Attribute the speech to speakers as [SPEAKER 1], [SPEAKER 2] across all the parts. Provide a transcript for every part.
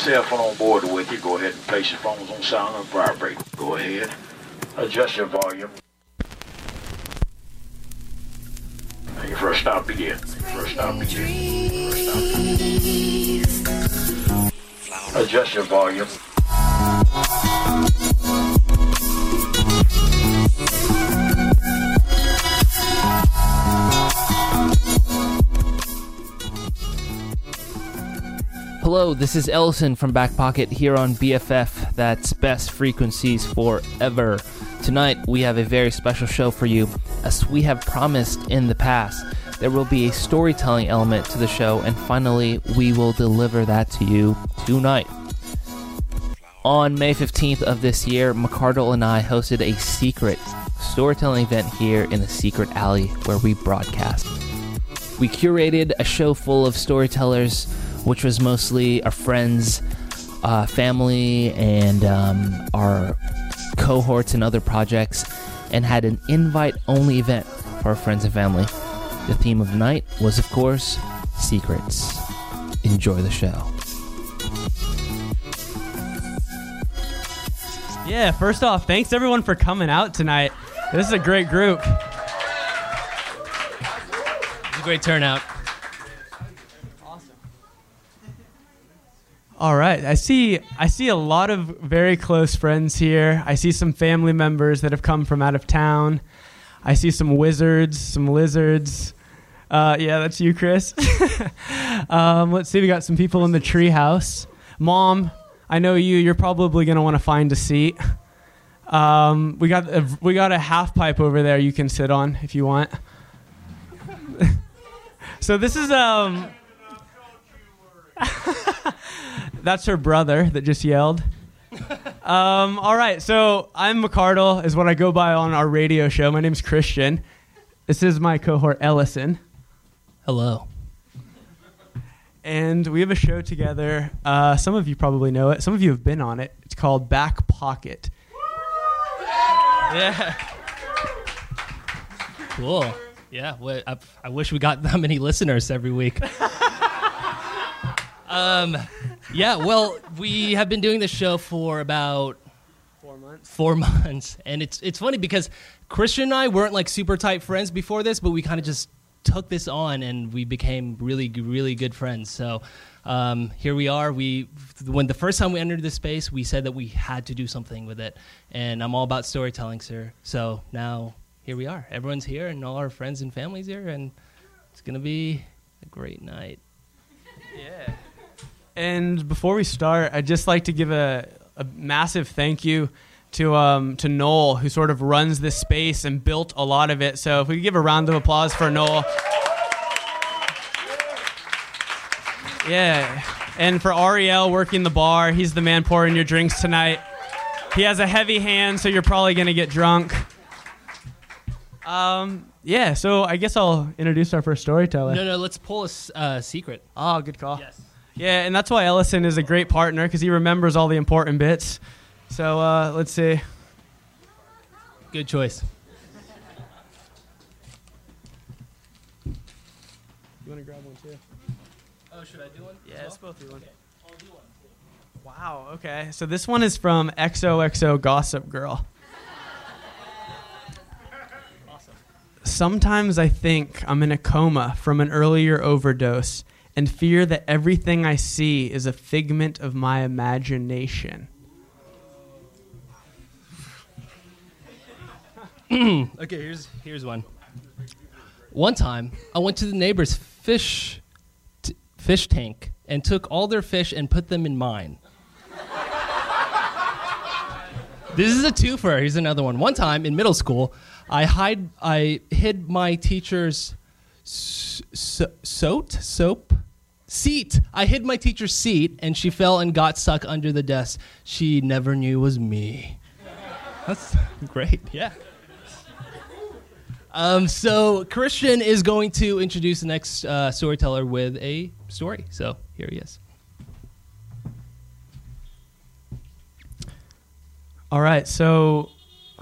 [SPEAKER 1] cell phone on board with you, go ahead and place your phones on silent and vibrate. Go ahead. Adjust your volume. Your first stop begin. First stop begin. First stop begin. Adjust your volume.
[SPEAKER 2] Hello, this is Ellison from Back Pocket here on BFF. That's best frequencies forever. Tonight, we have a very special show for you. As we have promised in the past, there will be a storytelling element to the show, and finally, we will deliver that to you tonight. On May 15th of this year, McCardle and I hosted a secret storytelling event here in the secret alley where we broadcast. We curated a show full of storytellers, which was mostly our friends, uh, family, and um, our cohorts and other projects, and had an invite only event for our friends and family. The theme of the night was, of course, secrets. Enjoy the show.
[SPEAKER 3] Yeah, first off, thanks everyone for coming out tonight. This is a great group.
[SPEAKER 2] a great turnout.
[SPEAKER 3] All right, I see. I see a lot of very close friends here. I see some family members that have come from out of town. I see some wizards, some lizards. Uh, yeah, that's you, Chris. um, let's see. We got some people in the treehouse. Mom, I know you. You're probably gonna want to find a seat. Um, we got a, we got a half pipe over there you can sit on if you want. so this is um. That's her brother that just yelled. Um, all right, so I'm McCardle, is what I go by on our radio show. My name's Christian. This is my cohort Ellison,
[SPEAKER 2] Hello.
[SPEAKER 3] and we have a show together. Uh, some of you probably know it. Some of you have been on it. It's called Back Pocket. Yeah.
[SPEAKER 4] Cool. Yeah. Well, I, I wish we got that many listeners every week. um, yeah. Well, we have been doing this show for about
[SPEAKER 3] Four months.
[SPEAKER 4] four months, and it's it's funny because Christian and I weren't like super tight friends before this, but we kind of just took this on and we became really really good friends. So. Um, here we are. We when the first time we entered this space, we said that we had to do something with it, and I'm all about storytelling, sir. So now here we are. Everyone's here, and all our friends and families here, and it's gonna be a great night.
[SPEAKER 3] Yeah. And before we start, I'd just like to give a, a massive thank you to um, to Noel, who sort of runs this space and built a lot of it. So if we could give a round of applause for Noel. Yeah. And for Ariel working the bar, he's the man pouring your drinks tonight. He has a heavy hand, so you're probably going to get drunk. Um, yeah, so I guess I'll introduce our first storyteller.
[SPEAKER 4] No, no, let's pull a s- uh, secret.
[SPEAKER 3] Oh, good call.
[SPEAKER 4] Yes.
[SPEAKER 3] Yeah, and that's why Ellison is a great partner because he remembers all the important bits. So uh, let's see.
[SPEAKER 4] Good choice.
[SPEAKER 3] You want to grab one too?
[SPEAKER 4] Oh, should I do one?
[SPEAKER 3] Yeah, let's both do one. Wow. Okay. So this one is from XOXO Gossip Girl. Awesome. Sometimes I think I'm in a coma from an earlier overdose and fear that everything I see is a figment of my imagination.
[SPEAKER 4] Okay, here's here's one. One time, I went to the neighbor's fish t- fish tank and took all their fish and put them in mine. this is a twofer. Here's another one. One time in middle school, I hide I hid my teacher's so- soap soap seat. I hid my teacher's seat, and she fell and got stuck under the desk. She never knew it was me. That's great. Yeah. Um, so Christian is going to introduce the next uh, storyteller with a story. So here he is.
[SPEAKER 3] All right, so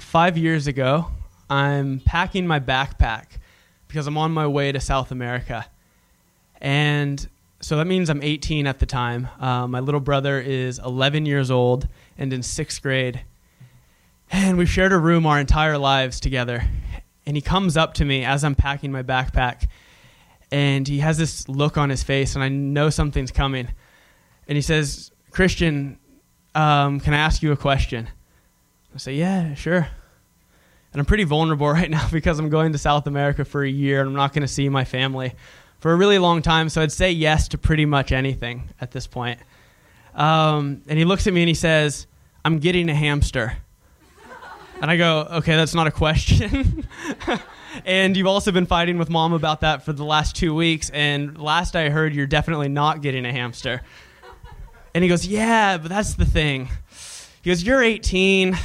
[SPEAKER 3] five years ago, I'm packing my backpack because I'm on my way to South America. And so that means I'm 18 at the time. Uh, my little brother is 11 years old and in sixth grade. And we've shared a room our entire lives together. And he comes up to me as I'm packing my backpack. And he has this look on his face, and I know something's coming. And he says, Christian, um, can I ask you a question? I say, Yeah, sure. And I'm pretty vulnerable right now because I'm going to South America for a year and I'm not going to see my family for a really long time. So I'd say yes to pretty much anything at this point. Um, and he looks at me and he says, I'm getting a hamster. And I go, okay, that's not a question. and you've also been fighting with mom about that for the last two weeks. And last I heard, you're definitely not getting a hamster. And he goes, yeah, but that's the thing. He goes, you're 18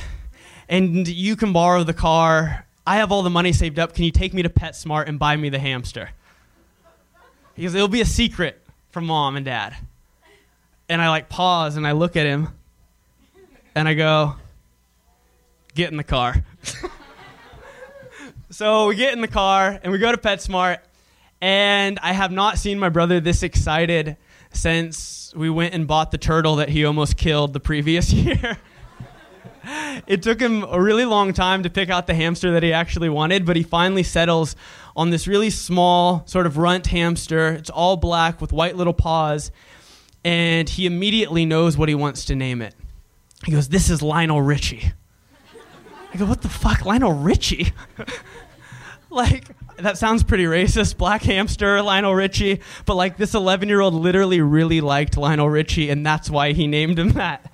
[SPEAKER 3] and you can borrow the car. I have all the money saved up. Can you take me to PetSmart and buy me the hamster? Because it'll be a secret from mom and dad. And I like pause and I look at him and I go, get in the car. so we get in the car and we go to PetSmart, and I have not seen my brother this excited since we went and bought the turtle that he almost killed the previous year. It took him a really long time to pick out the hamster that he actually wanted, but he finally settles on this really small, sort of runt hamster. It's all black with white little paws, and he immediately knows what he wants to name it. He goes, This is Lionel Richie. I go, what the fuck, Lionel Richie? like, that sounds pretty racist. Black hamster, Lionel Richie. But like, this 11 year old literally really liked Lionel Richie, and that's why he named him that.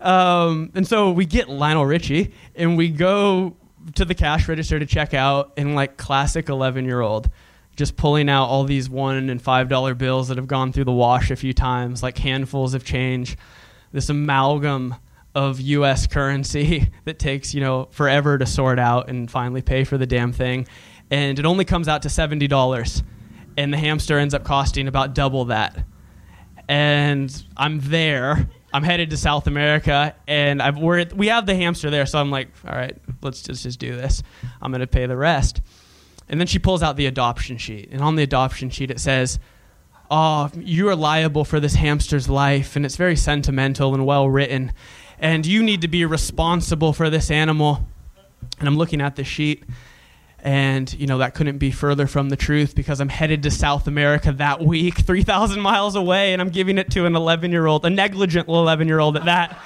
[SPEAKER 3] Um, and so we get Lionel Richie, and we go to the cash register to check out, and like, classic 11 year old. Just pulling out all these one and five dollar bills that have gone through the wash a few times, like handfuls of change. This amalgam of US currency that takes, you know, forever to sort out and finally pay for the damn thing. And it only comes out to $70. And the hamster ends up costing about double that. And I'm there. I'm headed to South America, and I've, we're we have the hamster there, so I'm like, all right, let's just, just do this. I'm going to pay the rest. And then she pulls out the adoption sheet. And on the adoption sheet, it says, Oh, you are liable for this hamster's life. And it's very sentimental and well written and you need to be responsible for this animal. And I'm looking at the sheet, and you know that couldn't be further from the truth because I'm headed to South America that week, 3,000 miles away, and I'm giving it to an 11 year old, a negligent 11 year old at that.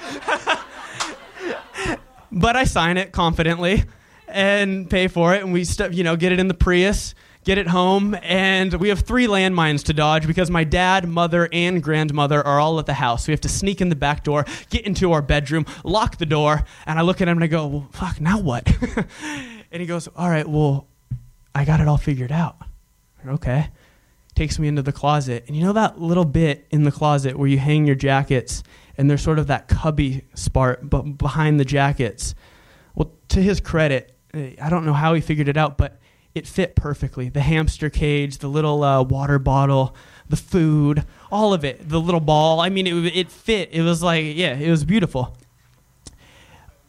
[SPEAKER 3] but I sign it confidently and pay for it, and we st- you know get it in the Prius get it home, and we have three landmines to dodge because my dad, mother, and grandmother are all at the house. We have to sneak in the back door, get into our bedroom, lock the door, and I look at him and I go, well, fuck, now what? and he goes, all right, well, I got it all figured out. Okay. Takes me into the closet. And you know that little bit in the closet where you hang your jackets and there's sort of that cubby spart but behind the jackets? Well, to his credit, I don't know how he figured it out, but it fit perfectly. The hamster cage, the little uh, water bottle, the food, all of it, the little ball. I mean, it, it fit. It was like, yeah, it was beautiful.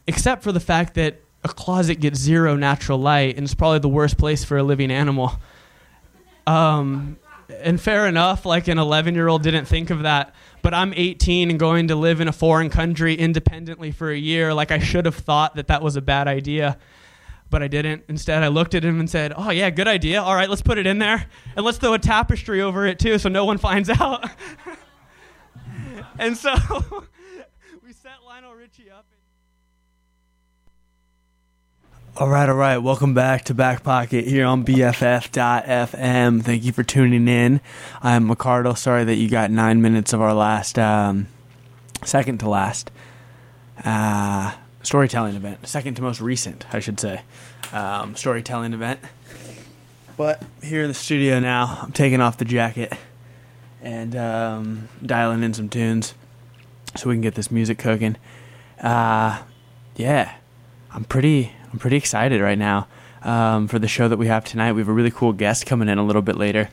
[SPEAKER 3] Except for the fact that a closet gets zero natural light and it's probably the worst place for a living animal. Um, and fair enough, like an 11 year old didn't think of that. But I'm 18 and going to live in a foreign country independently for a year. Like, I should have thought that that was a bad idea but I didn't. Instead, I looked at him and said, "Oh yeah, good idea. All right, let's put it in there, and let's throw a tapestry over it too, so no one finds out." and so we set Lionel Richie up. All right, all right. Welcome back to Back Pocket here on BFF.FM. Thank you for tuning in. I'm Ricardo. Sorry that you got nine minutes of our last, um, second to last. Uh, storytelling event, second to most recent, I should say, um, storytelling event. But here in the studio now, I'm taking off the jacket and um, dialing in some tunes so we can get this music cooking. Uh, yeah, I'm pretty, I'm pretty excited right now um, for the show that we have tonight. We have a really cool guest coming in a little bit later.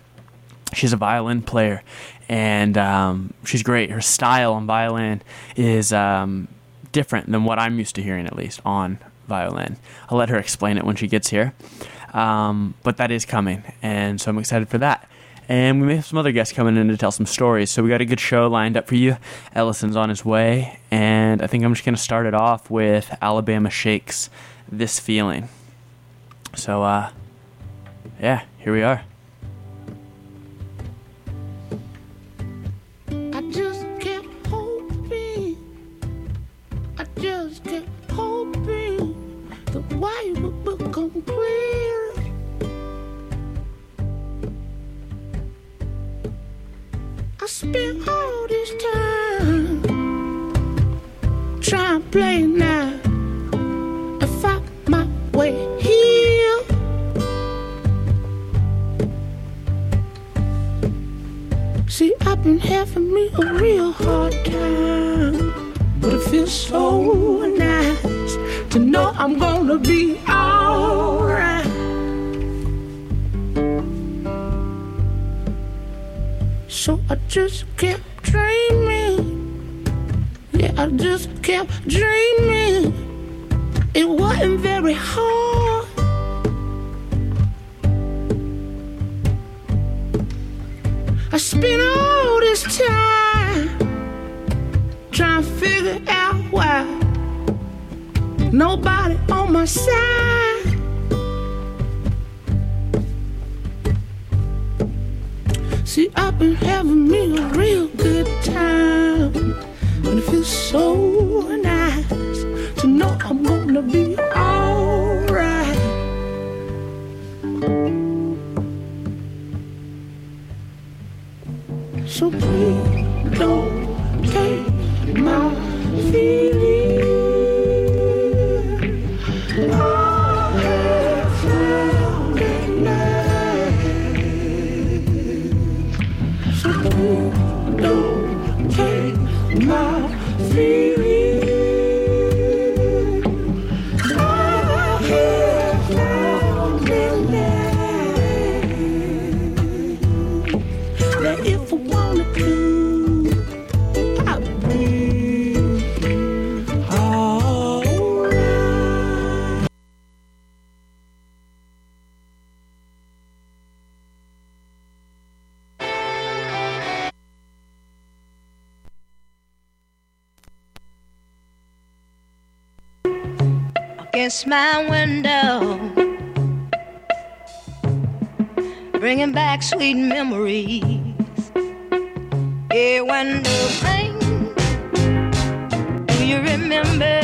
[SPEAKER 3] She's a violin player, and um, she's great. Her style on violin is um, different than what I'm used to hearing, at least on violin. I'll let her explain it when she gets here. Um, but that is coming, and so I'm excited for that. And we may have some other guests coming in to tell some stories. So we got a good show lined up for you. Ellison's on his way. And I think I'm just going to start it off with Alabama Shakes This Feeling. So, uh, yeah, here we are.
[SPEAKER 5] Spent all this time trying to play now way here. See, I've been having me a real hard time, but it feels so nice to know I'm gonna be alright. So I just kept dreaming. Yeah, I just kept dreaming. It wasn't very hard. I spent all this time trying to figure out why nobody on my side. See, I've been having me a real good time, and it feels so to know I'm gonna be alright. So please don't take my feeling. My
[SPEAKER 6] window, bringing back sweet memories. Yeah, rain, do you remember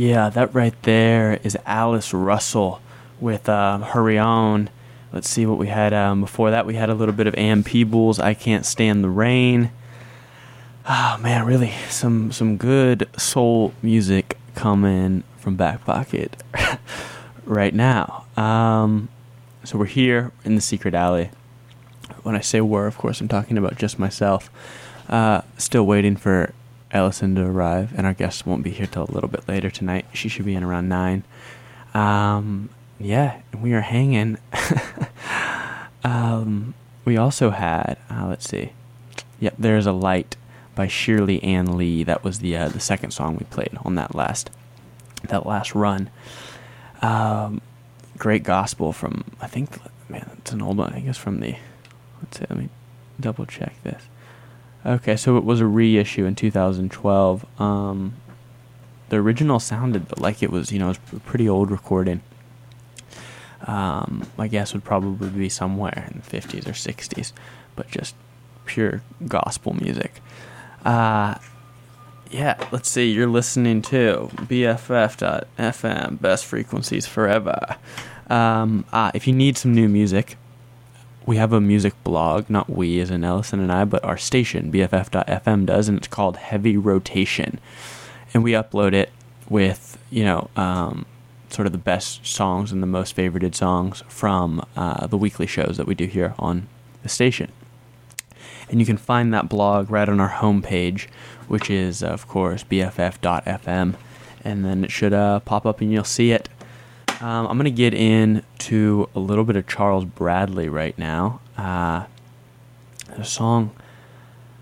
[SPEAKER 5] Yeah,
[SPEAKER 7] that
[SPEAKER 5] right
[SPEAKER 3] there is Alice Russell with um, Hurry On. Let's see what we had um, before that. We had a little bit of Ann Peebles, I Can't Stand the Rain. Oh man, really some some good soul music coming from Back Pocket right now. Um, so we're here in the secret alley. When I say we're, of course, I'm talking about just myself. Uh, still waiting for Ellison to arrive, and our guest won't be here till a little bit later tonight. She should be in around nine. Um, yeah, we are hanging. um, we also had, uh, let's see, yep, there's a light by Shirley Ann Lee. That was the uh, the second song we played on that last that last run. Um, great gospel from I think man, it's an old one. I it's from the. Let's see. Let me double check this. Okay, so it was a reissue in 2012. Um, the original sounded like it was, you know, a pretty old recording. Um, my guess would probably be somewhere in the 50s or 60s, but just pure gospel music. Uh, yeah, let's see. You're listening to BFF.FM, best frequencies forever. Um, ah, if you need some new music, we have a music blog, not we as in Ellison and I, but our station, BFF.FM, does, and it's called Heavy Rotation. And we upload it with, you know, um, sort of the best songs and the most favorited songs from uh, the weekly shows that we do here on the station. And you can find that blog right on our homepage, which is, of course, BFF.FM. And then it should uh, pop up and you'll see it. Um, I'm going to get into a little bit of Charles Bradley right now. Uh, the song,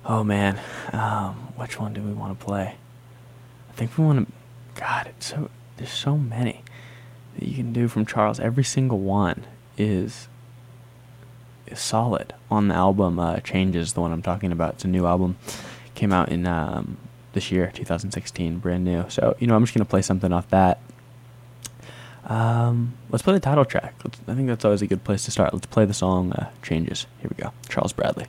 [SPEAKER 3] oh man, um, which one do we want to play? I think we want to. God, it's so there's so many that you can do from Charles. Every single one is is solid on the album. Uh, Changes, the one I'm talking about. It's a new album, came out in um, this year, 2016, brand new. So you know, I'm just gonna play something off that. Um, let's play the title track. Let's, I think that's always a good place to start. Let's play the song uh, Changes. Here we go. Charles Bradley.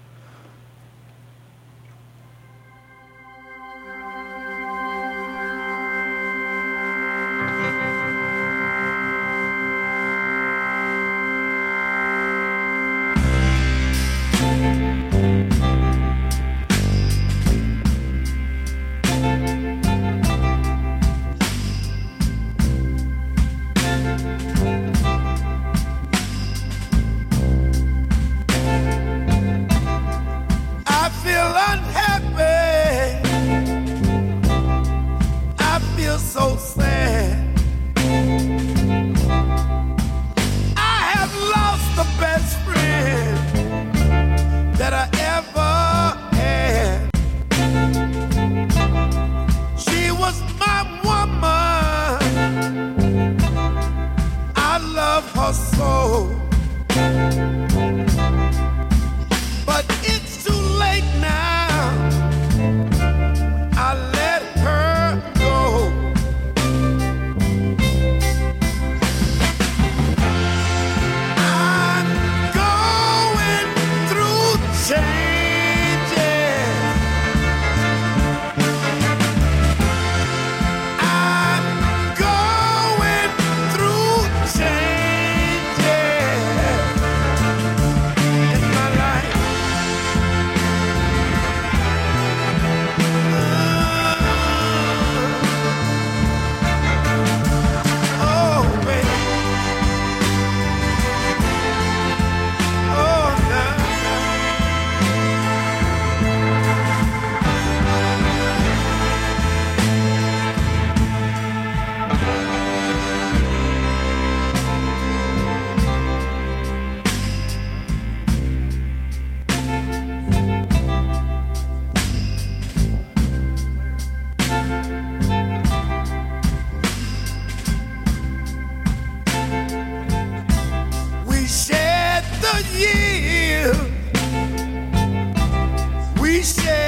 [SPEAKER 7] We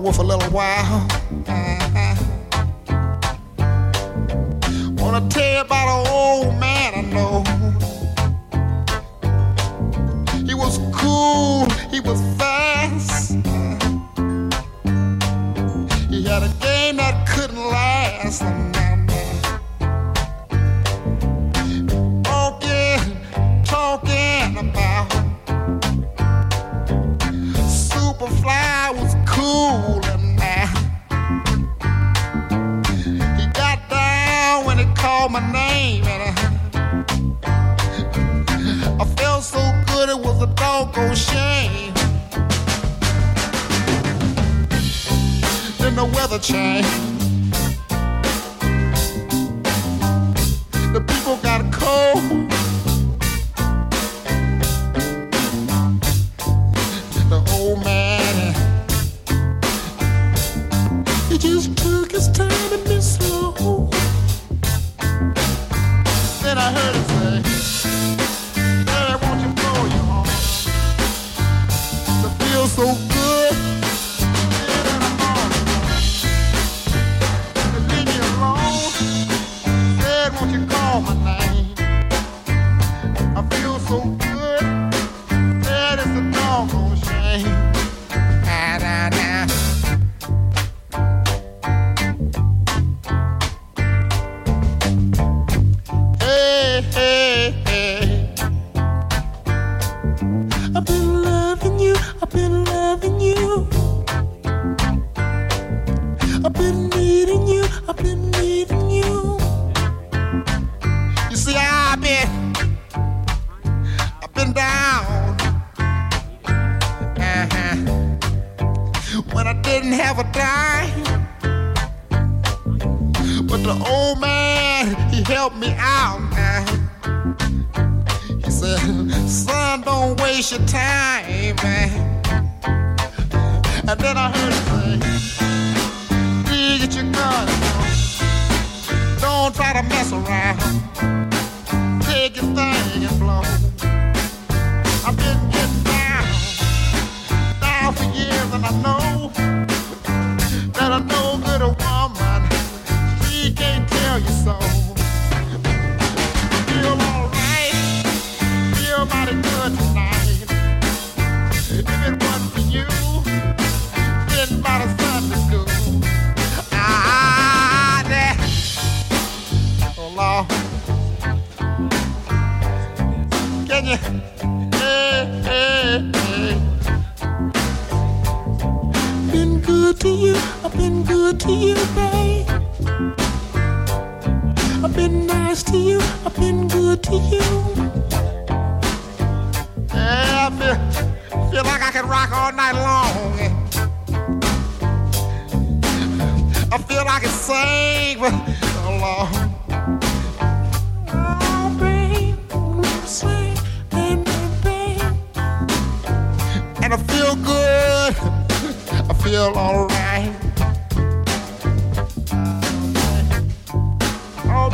[SPEAKER 8] wolf a little while. Wanna tell you about a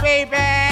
[SPEAKER 8] baby.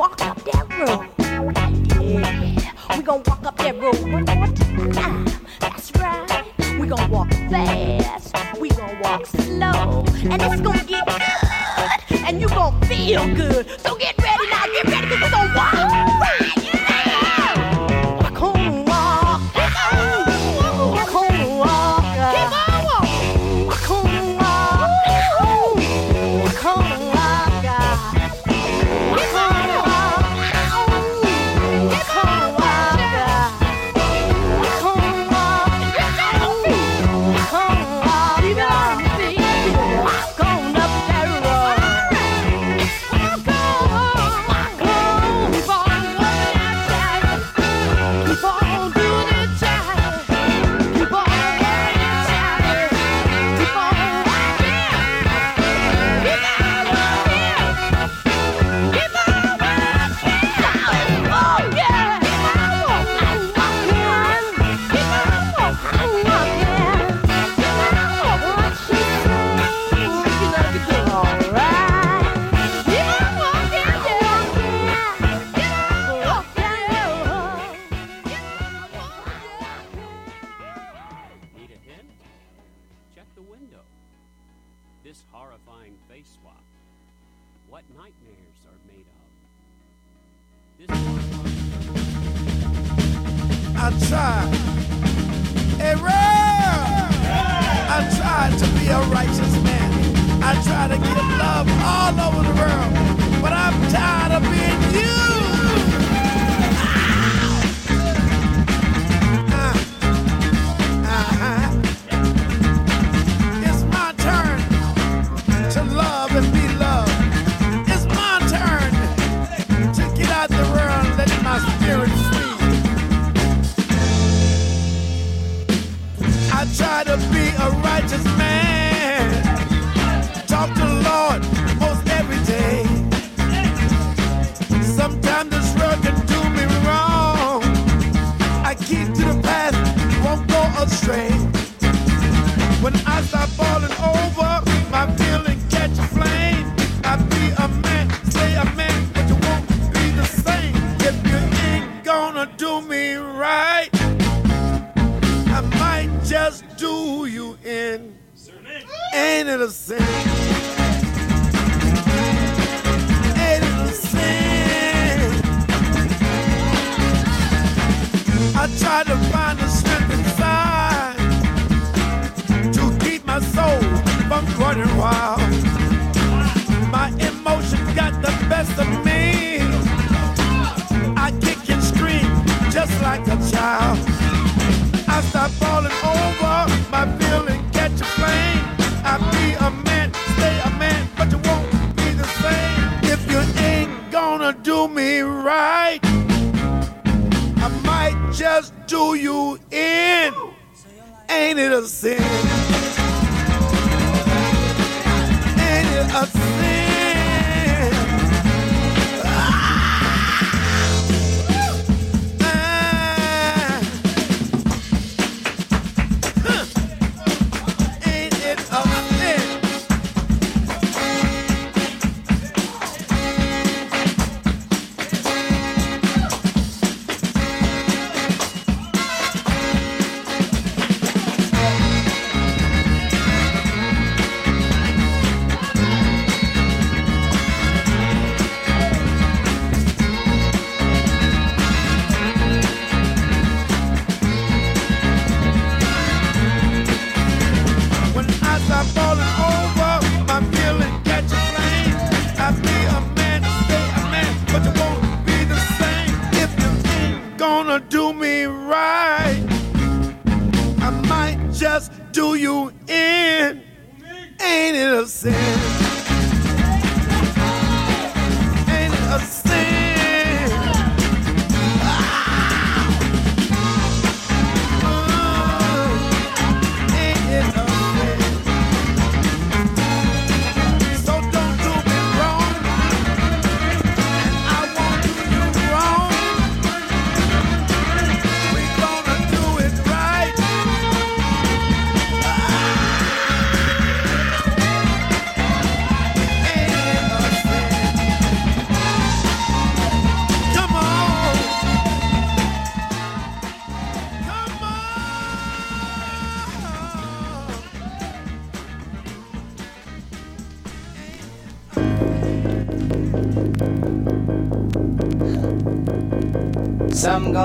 [SPEAKER 6] Walk up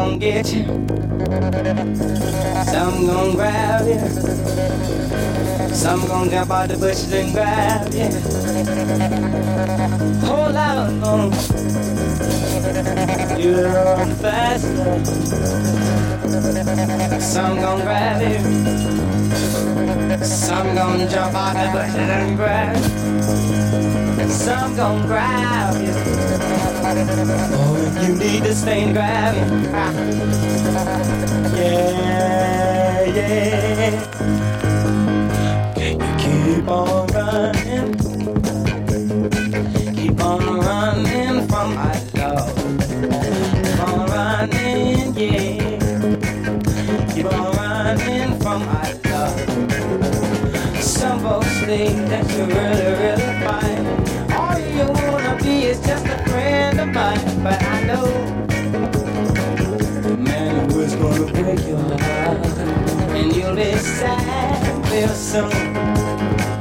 [SPEAKER 9] gon' get you. Some gon' grab you. Some gon' jump out the bushes and grab you. Hold out on. You run faster. Some gon' grab you. Some gon' jump out the bushes and grab you. Some gon' grab you. Oh, if you need to stay grabbing. Yeah, yeah. Can you keep on running? Keep on running. break your heart and you'll be sad for your.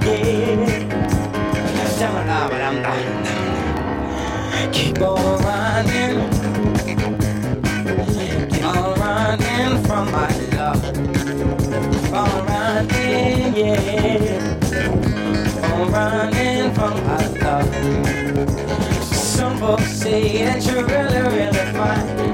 [SPEAKER 9] Yeah. Keep on running, keep on running from my love. Keep on running, yeah. Keep on running from my love. Some folks say that you're really, really fine.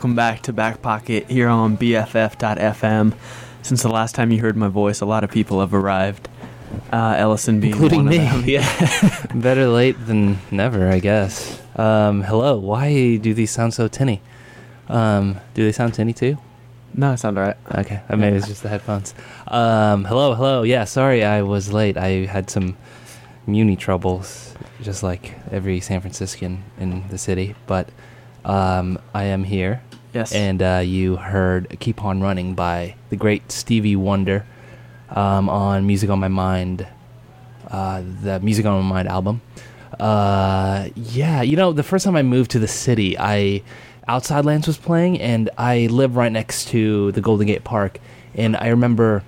[SPEAKER 3] Welcome back to Back Pocket here on BFF.FM. Since the last time you heard my voice, a lot of people have arrived. Uh, Ellison being
[SPEAKER 4] including
[SPEAKER 3] one
[SPEAKER 4] me.
[SPEAKER 3] of them.
[SPEAKER 4] Yeah, better late than never, I guess. Um, hello. Why do these sound so tinny? Um, do they sound tinny too?
[SPEAKER 3] No, it sounds alright.
[SPEAKER 4] Okay, uh, maybe it's just the headphones. Um, hello, hello. Yeah, sorry I was late. I had some muni troubles, just like every San Franciscan in the city. But um, I am here.
[SPEAKER 3] Yes.
[SPEAKER 4] And uh, you heard "Keep On Running" by the great Stevie Wonder um, on "Music on My Mind," uh, the "Music on My Mind" album. Uh, yeah, you know, the first time I moved to the city, I Outside Lands was playing, and I live right next to the Golden Gate Park, and I remember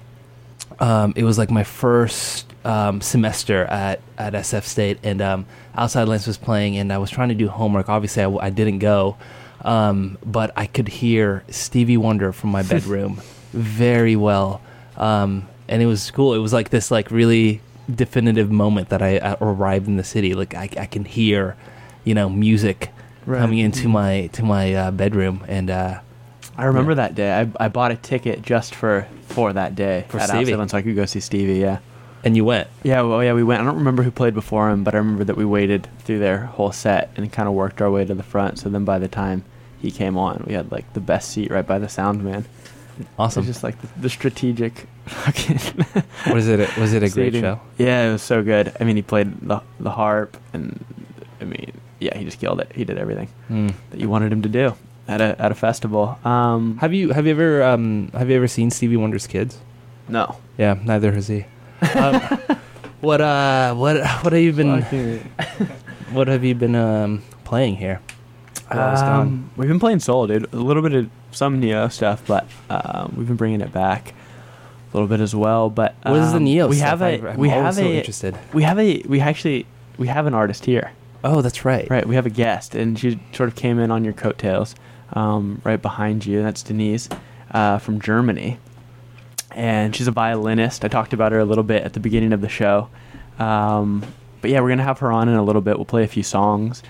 [SPEAKER 4] um, it was like my first um, semester at, at SF State, and um, Outside Lands was playing, and I was trying to do homework. Obviously, I didn't go, um, but I could hear Stevie Wonder from my bedroom very well, um, and it was cool. It was like this like really definitive moment that I uh, arrived in the city. Like I, I can hear, you know, music
[SPEAKER 3] Right.
[SPEAKER 4] coming into my to my uh, bedroom, and uh,
[SPEAKER 3] I remember that day. I, I bought a ticket just for for that day
[SPEAKER 4] For
[SPEAKER 3] at
[SPEAKER 4] Stevie.
[SPEAKER 3] So I could go see Stevie. Yeah.
[SPEAKER 4] and you went.
[SPEAKER 3] Yeah, well, yeah, we went. I don't remember who played before him, but I remember that we waited through their whole set and kind of worked our way to the front. So then by the time he came on, we had like the best seat right by the sound man.
[SPEAKER 4] Awesome.
[SPEAKER 3] It was just like the, the strategic fucking.
[SPEAKER 4] Was it a- was it a great show?
[SPEAKER 3] Yeah, it was so good. I mean, he played the the harp, and I mean, yeah, he just killed it. He did everything
[SPEAKER 4] Mm.
[SPEAKER 3] that you wanted him to do.
[SPEAKER 8] at a at a festival. Um,
[SPEAKER 4] Have you have you ever um have you ever seen Stevie Wonder's Kids?
[SPEAKER 8] no.
[SPEAKER 4] Yeah, neither has he. Um, what uh what what have you been what have you been um playing here?
[SPEAKER 8] Um, we've been playing solo, dude. A little bit of some Neo stuff, but um, we've been bringing it back a little bit as well. But
[SPEAKER 4] What is the
[SPEAKER 8] um,
[SPEAKER 4] Neo
[SPEAKER 8] We
[SPEAKER 4] stuff?
[SPEAKER 8] have a
[SPEAKER 4] I'm
[SPEAKER 8] we have
[SPEAKER 4] so
[SPEAKER 8] a
[SPEAKER 4] interested.
[SPEAKER 8] we have a we actually we have an artist here.
[SPEAKER 4] Oh, that's right.
[SPEAKER 8] Right, we have a guest, and she sort of came in on your coattails, um, right behind you. That's Denise uh, from Germany, and she's a violinist. I talked about her a little bit at the beginning of the show, um, but yeah, we're gonna have her on in a little bit. We'll play a few songs,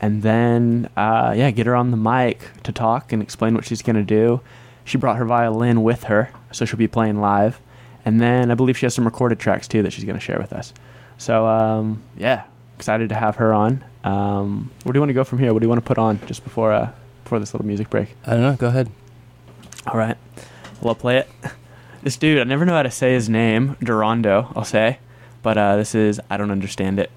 [SPEAKER 8] and then uh, yeah, get her on the mic to talk and explain what she's gonna do. She brought her violin with her, so she'll be playing live, and then I believe she has some recorded tracks too that she's gonna share with us. So um, yeah, excited to have her on. Um, where do you want to go from here? What do you want to put on just before uh, before this little music break?
[SPEAKER 4] I don't know. Go ahead.
[SPEAKER 8] All right, well, I'll play it. This dude, I never know how to say his name. Durando, I'll say, but uh, this is I don't understand it.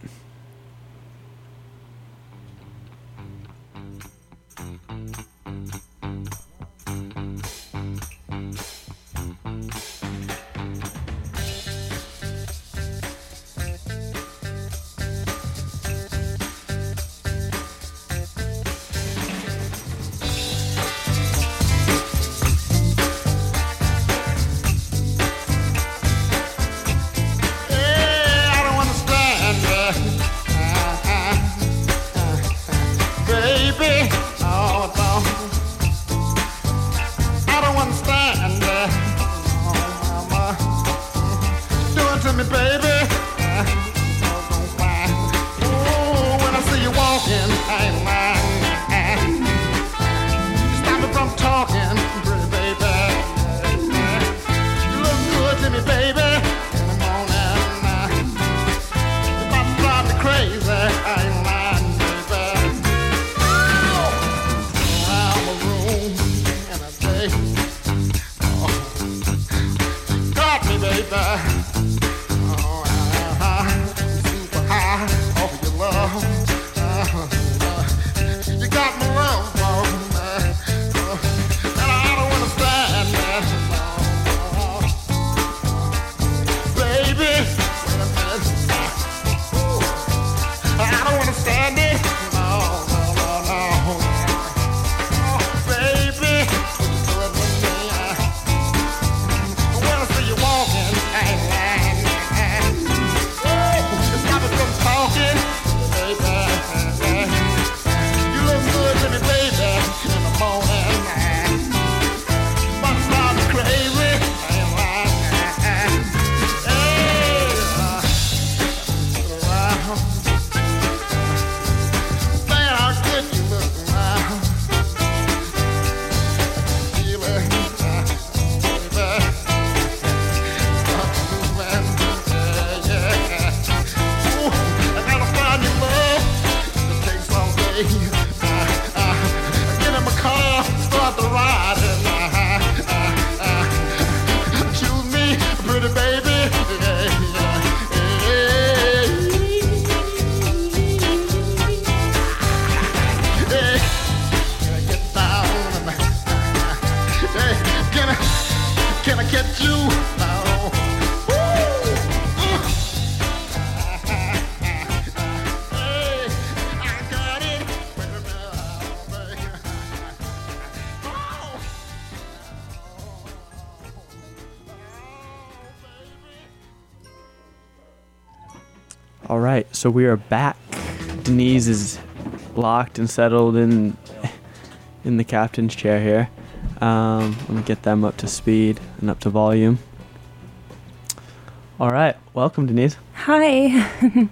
[SPEAKER 8] So we are back. Denise is locked and settled in in the captain's chair here. Um, let me get them up to speed and up to volume. All right, welcome, Denise.
[SPEAKER 10] Hi.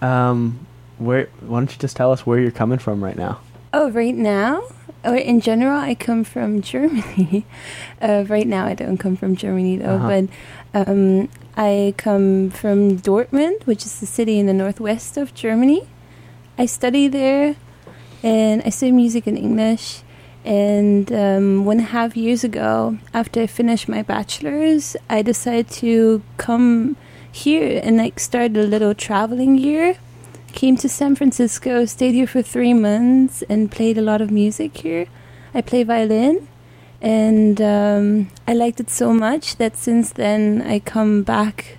[SPEAKER 8] Um, where? Why don't you just tell us where you're coming from right now?
[SPEAKER 10] oh, right now? Or in general, I come from Germany. uh, right now, I don't come from Germany though,
[SPEAKER 8] Uh-huh.
[SPEAKER 10] but um, I come from Dortmund, which is a city in the northwest of Germany. I study there, and I study music in English. And um, one and a half years ago, after I finished my bachelor's, I decided to come here and like start a little traveling year came to San Francisco, stayed here for three months, and played a lot of music here. I play violin, and um, I liked it so much that since then I come back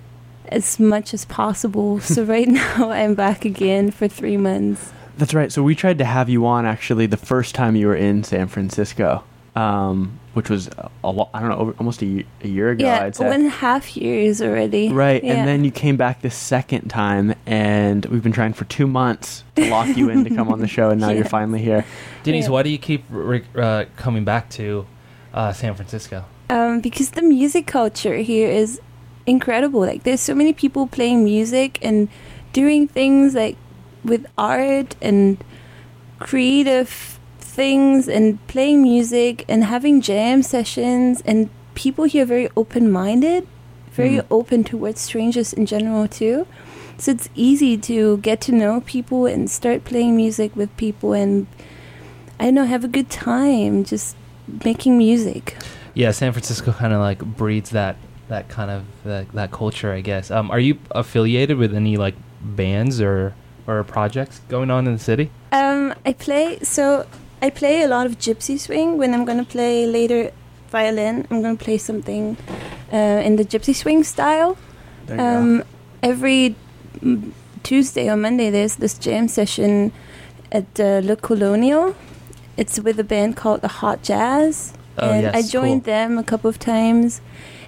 [SPEAKER 10] as much as possible. so right now I'm back again for three months.
[SPEAKER 3] That's right. So we tried to have you on actually the first time you were in San Francisco, um, which was a, a lot. I don't know, over, almost a, ye- a year ago.
[SPEAKER 10] yeah,
[SPEAKER 3] I'd say.
[SPEAKER 10] one and a half years already.
[SPEAKER 3] Right,
[SPEAKER 10] Yeah.
[SPEAKER 3] and then you came back the second time, and we've been trying for two months to lock you in to come on the show, and now you're finally here.
[SPEAKER 4] Denise,
[SPEAKER 10] Yeah.
[SPEAKER 4] why do you keep re- uh, coming back to uh, San Francisco?
[SPEAKER 10] um, because the music culture here is incredible. Like, there's so many people playing music and doing things like with art and creative things and playing music and having jam sessions. And people here are very open minded, very
[SPEAKER 3] Mm.
[SPEAKER 10] open towards strangers in general, too. So it's easy to get to know people and start playing music with people and I don't know, have a good time just making music.
[SPEAKER 4] Yeah, San Francisco kind of like breeds that that kind of that, that culture, I guess. Um, are you affiliated with any like bands or or projects going on in the city?
[SPEAKER 10] Um, I play so I play a lot of gypsy swing. When I'm gonna play later violin, I'm gonna play something uh, in the gypsy swing style.
[SPEAKER 3] There you
[SPEAKER 10] Um, every Tuesday or Monday, there's this jam session at uh, Le Colonial. It's with a band called the Hot Jazz,
[SPEAKER 4] Oh,
[SPEAKER 10] and
[SPEAKER 4] yes,
[SPEAKER 10] I joined
[SPEAKER 4] cool.
[SPEAKER 10] them a couple of times,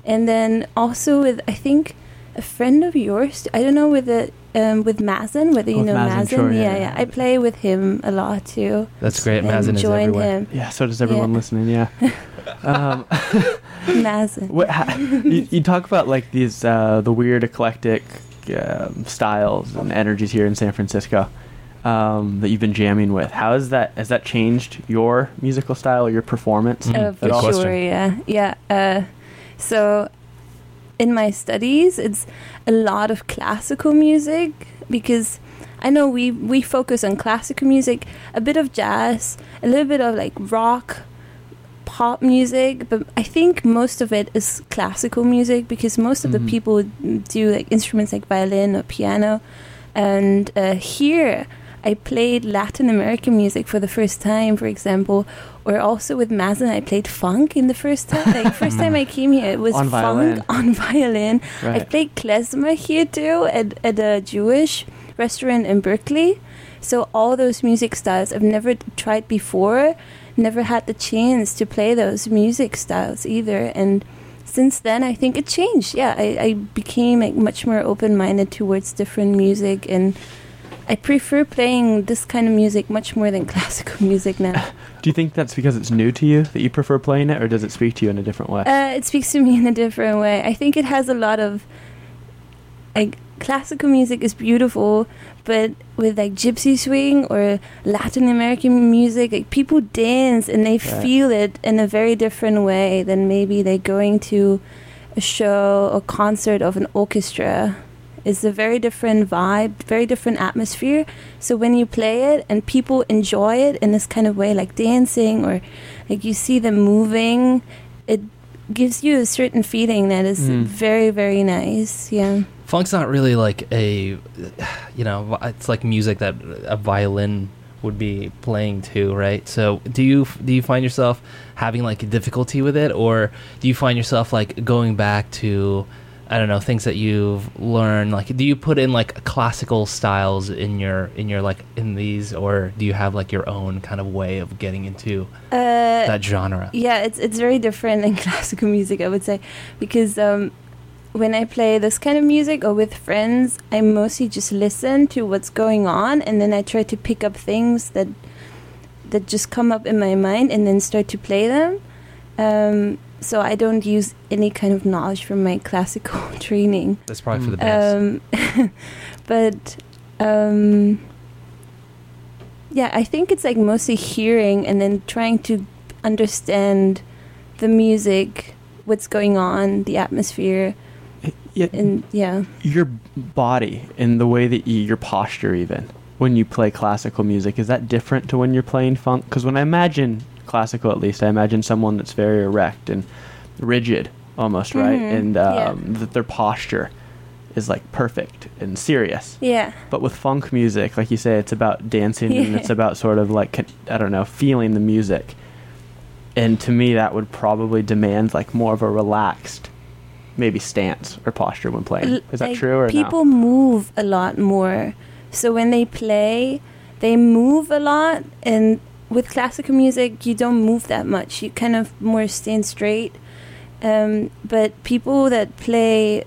[SPEAKER 10] and then also with I think a friend of yours. I don't know with um, with Mazen, whether you
[SPEAKER 3] With
[SPEAKER 10] know
[SPEAKER 3] Mazen,
[SPEAKER 10] Mazen.
[SPEAKER 3] sure, yeah,
[SPEAKER 10] yeah,
[SPEAKER 3] yeah.
[SPEAKER 10] yeah. I play with him a lot too.
[SPEAKER 4] That's great.
[SPEAKER 10] and
[SPEAKER 4] Mazen is
[SPEAKER 10] joined
[SPEAKER 4] everywhere.
[SPEAKER 10] him.
[SPEAKER 3] Yeah, so does everyone
[SPEAKER 10] Yeah.
[SPEAKER 3] listening. Yeah. um,
[SPEAKER 10] Mazen.
[SPEAKER 3] what, ha, you, you talk about like these uh, the weird eclectic um, styles and energies here in San Francisco um, that you've been jamming with. How has that has that changed your musical style or your performance
[SPEAKER 4] Mm,
[SPEAKER 10] Uh,
[SPEAKER 4] good
[SPEAKER 10] for
[SPEAKER 4] question.
[SPEAKER 10] sure, yeah, yeah. Uh, so, in my studies, it's a lot of classical music because I know we we focus on classical music, a bit of jazz, a little bit of like rock, pop music, but I think most of it is classical music because most of
[SPEAKER 3] Mhm.
[SPEAKER 10] the people do like instruments like violin or piano, and uh, here. I played Latin American music for the first time, for example, or also with Mazen, I played funk in the first time. Like first time I came here, it was
[SPEAKER 3] On
[SPEAKER 10] funk
[SPEAKER 3] violin.
[SPEAKER 10] on violin. I played klezmer here too at, at a Jewish restaurant in Berkeley. So all those music styles I've never tried before, never had the chance to play those music styles either. And since then, I think it changed. Yeah, I, I became like much more open minded towards different music and. I prefer playing this kind of music much more than classical music now.
[SPEAKER 3] Do you think that's because it's new to you that you prefer playing it, or does it speak to you in a different way?
[SPEAKER 10] Uh, it speaks to me in a different way. I think it has a lot of like classical music is beautiful, but with like gypsy swing or Latin American music, like people dance and they
[SPEAKER 3] Right.
[SPEAKER 10] feel it in a very different way than maybe they're going to a show or concert of an orchestra. It's a very different vibe, very different atmosphere. So when you play it and people enjoy it in this kind of way, like dancing or like you see them moving, it gives you a certain feeling that is
[SPEAKER 4] Mm.
[SPEAKER 10] very, very nice. Yeah.
[SPEAKER 4] Funk's not really like a, you know, it's like music that a violin would be playing to, right? So, do you do you find yourself having like difficulty with it, or do you find yourself like going back to, I don't know, things that you've learned? Like, do you put in like classical styles in your in your like in these, or do you have like your own kind of way of getting into
[SPEAKER 10] Uh,
[SPEAKER 4] that genre?
[SPEAKER 10] Yeah, it's it's very different than classical music, I would say, because um, when I play this kind of music or with friends, I mostly just listen to what's going on, and then I try to pick up things that that just come up in my mind, and then start to play them. Um, so I don't use any kind of knowledge from my classical training.
[SPEAKER 4] That's probably for the best.
[SPEAKER 10] Um, but um, yeah, I think it's like mostly hearing and then trying to understand the music, what's going on, the atmosphere,
[SPEAKER 3] Yeah,
[SPEAKER 10] and yeah.
[SPEAKER 3] your body and the way that you, your posture even when you play classical music is that different to when you're playing funk because when i imagine classical at least i imagine someone that's very erect and rigid almost right
[SPEAKER 10] Mhm,
[SPEAKER 3] and
[SPEAKER 10] yeah.
[SPEAKER 3] um, that their posture is like perfect and serious.
[SPEAKER 10] Yeah.
[SPEAKER 3] But with funk music, like you say, it's about dancing and it's about sort of like I don't know, feeling the music. And to me, that would probably demand like more of a relaxed, maybe stance or posture when playing. Is that
[SPEAKER 10] like,
[SPEAKER 3] true or
[SPEAKER 10] people
[SPEAKER 3] no?
[SPEAKER 10] move a lot more so when they play they move a lot and with classical music you don't move that much. You kind of more stand straight. Um, but people that play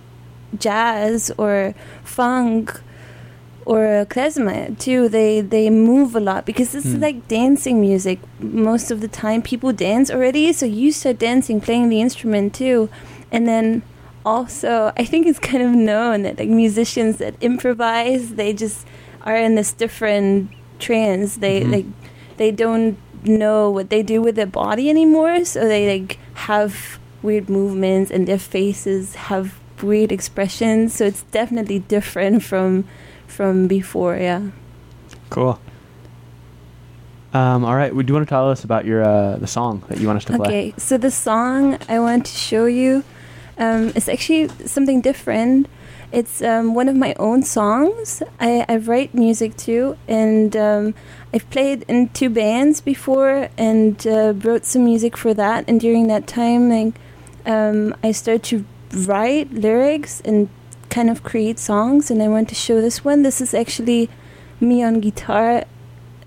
[SPEAKER 10] jazz or funk or klezmer too they they move a lot because this is
[SPEAKER 11] Hmm.
[SPEAKER 10] like dancing music most of the time. People dance already so you start dancing playing the instrument too. And then also i think it's kind of known that like musicians that improvise they just are in this different trance. They
[SPEAKER 11] Mhm.
[SPEAKER 10] like they don't know what they do with their body anymore so they like have weird movements and their faces have weird expressions so it's definitely different from from before yeah
[SPEAKER 3] Cool. Um, all right. Would you want to tell us about your uh, the song that you want us to play?
[SPEAKER 10] Okay, so the song I want to show you um, is actually something different. It's um, one of my own songs. I, I write music too, and um, I've played in two bands before and uh, wrote some music for that. And during that time, like, um, I started to write lyrics and kind of create songs. And I want to show this one. This is actually me on guitar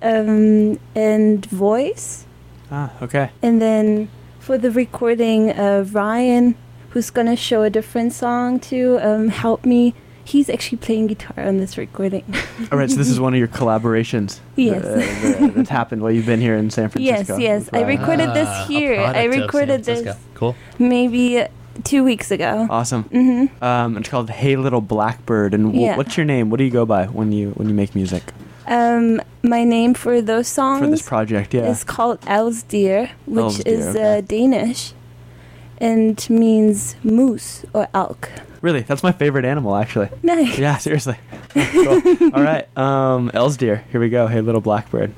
[SPEAKER 10] um, and voice.
[SPEAKER 3] Ah, okay.
[SPEAKER 10] And then for the recording, uh, Ryan, who's gonna show a different song to um, help me. He's actually playing guitar on this recording.
[SPEAKER 3] All right. So this is one of your collaborations.
[SPEAKER 10] Yes.
[SPEAKER 3] uh, that- that's happened while you've been here in San Francisco.
[SPEAKER 10] yes.
[SPEAKER 3] yes,
[SPEAKER 10] I recorded
[SPEAKER 12] Ah,
[SPEAKER 10] this here. I
[SPEAKER 12] product of San
[SPEAKER 10] recorded this
[SPEAKER 12] Cool.
[SPEAKER 10] maybe uh, two weeks ago.
[SPEAKER 3] Awesome.
[SPEAKER 10] hmm
[SPEAKER 3] Um, it's called Hey Little Blackbird. And wh-
[SPEAKER 10] Yeah.
[SPEAKER 3] what's your name? What do you go by when you when you make music
[SPEAKER 10] Um, my name for those songs
[SPEAKER 3] for this project? Yeah.
[SPEAKER 10] is called Elsdeer, which
[SPEAKER 3] Elsdeer,
[SPEAKER 10] is
[SPEAKER 3] okay.
[SPEAKER 10] uh, Danish and means moose or elk.
[SPEAKER 3] Really, that's my favorite animal, actually.
[SPEAKER 10] Nice.
[SPEAKER 3] Yeah, seriously. cool. All right, um, Elsdeer. Here we go. Hey, little blackbird.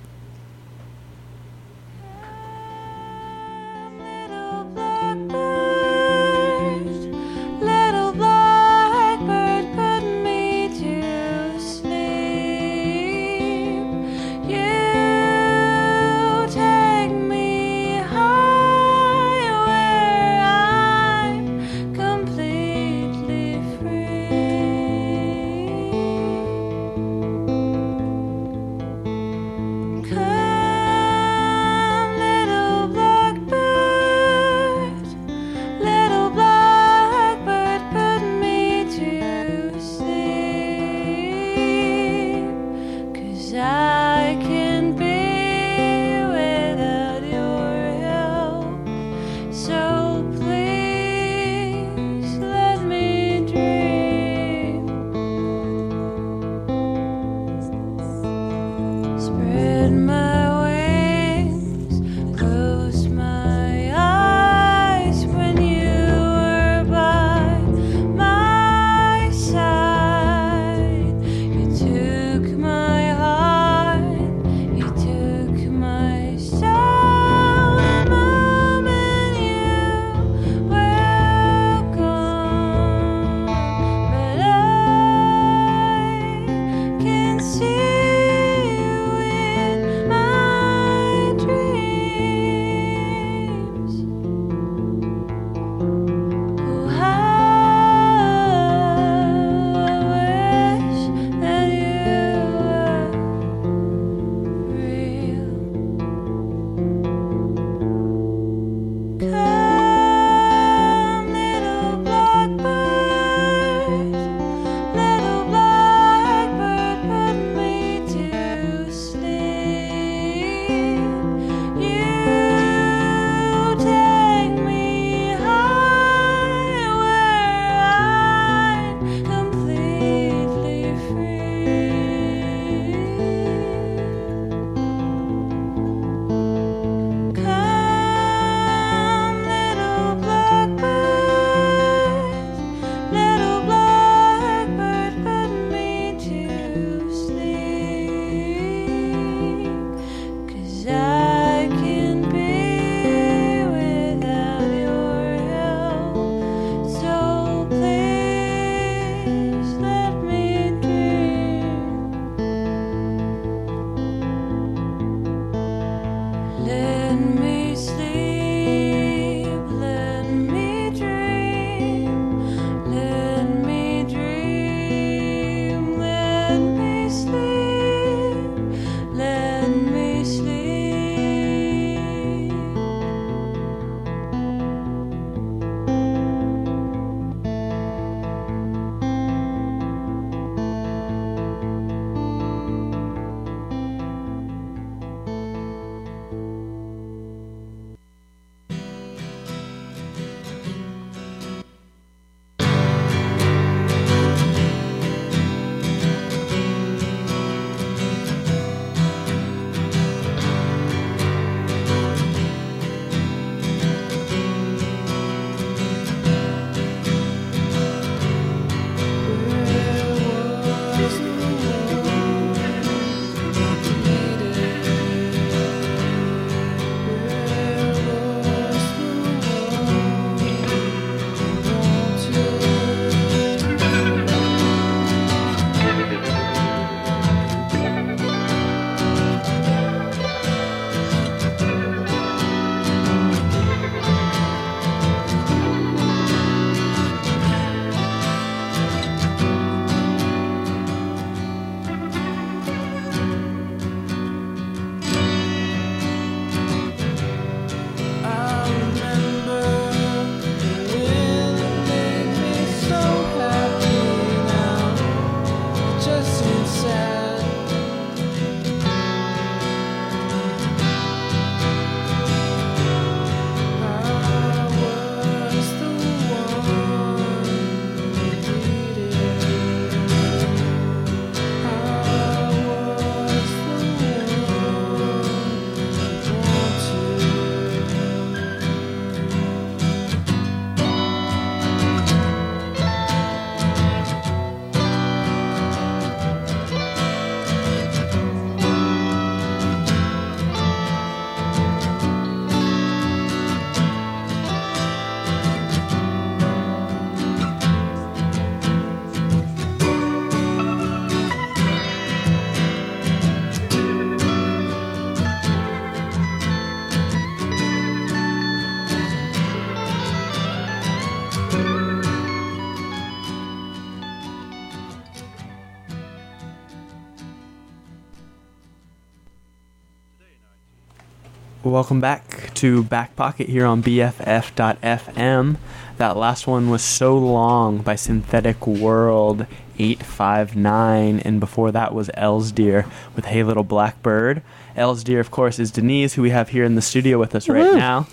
[SPEAKER 3] Welcome back to Back Pocket here on BFF.FM. That last one was So Long by Synthetic World 859, and before that was Elsdeer with Hey Little Blackbird. Elsdeer, of course, is Denise, who we have here in the studio with us right
[SPEAKER 10] Woohoo.
[SPEAKER 3] now.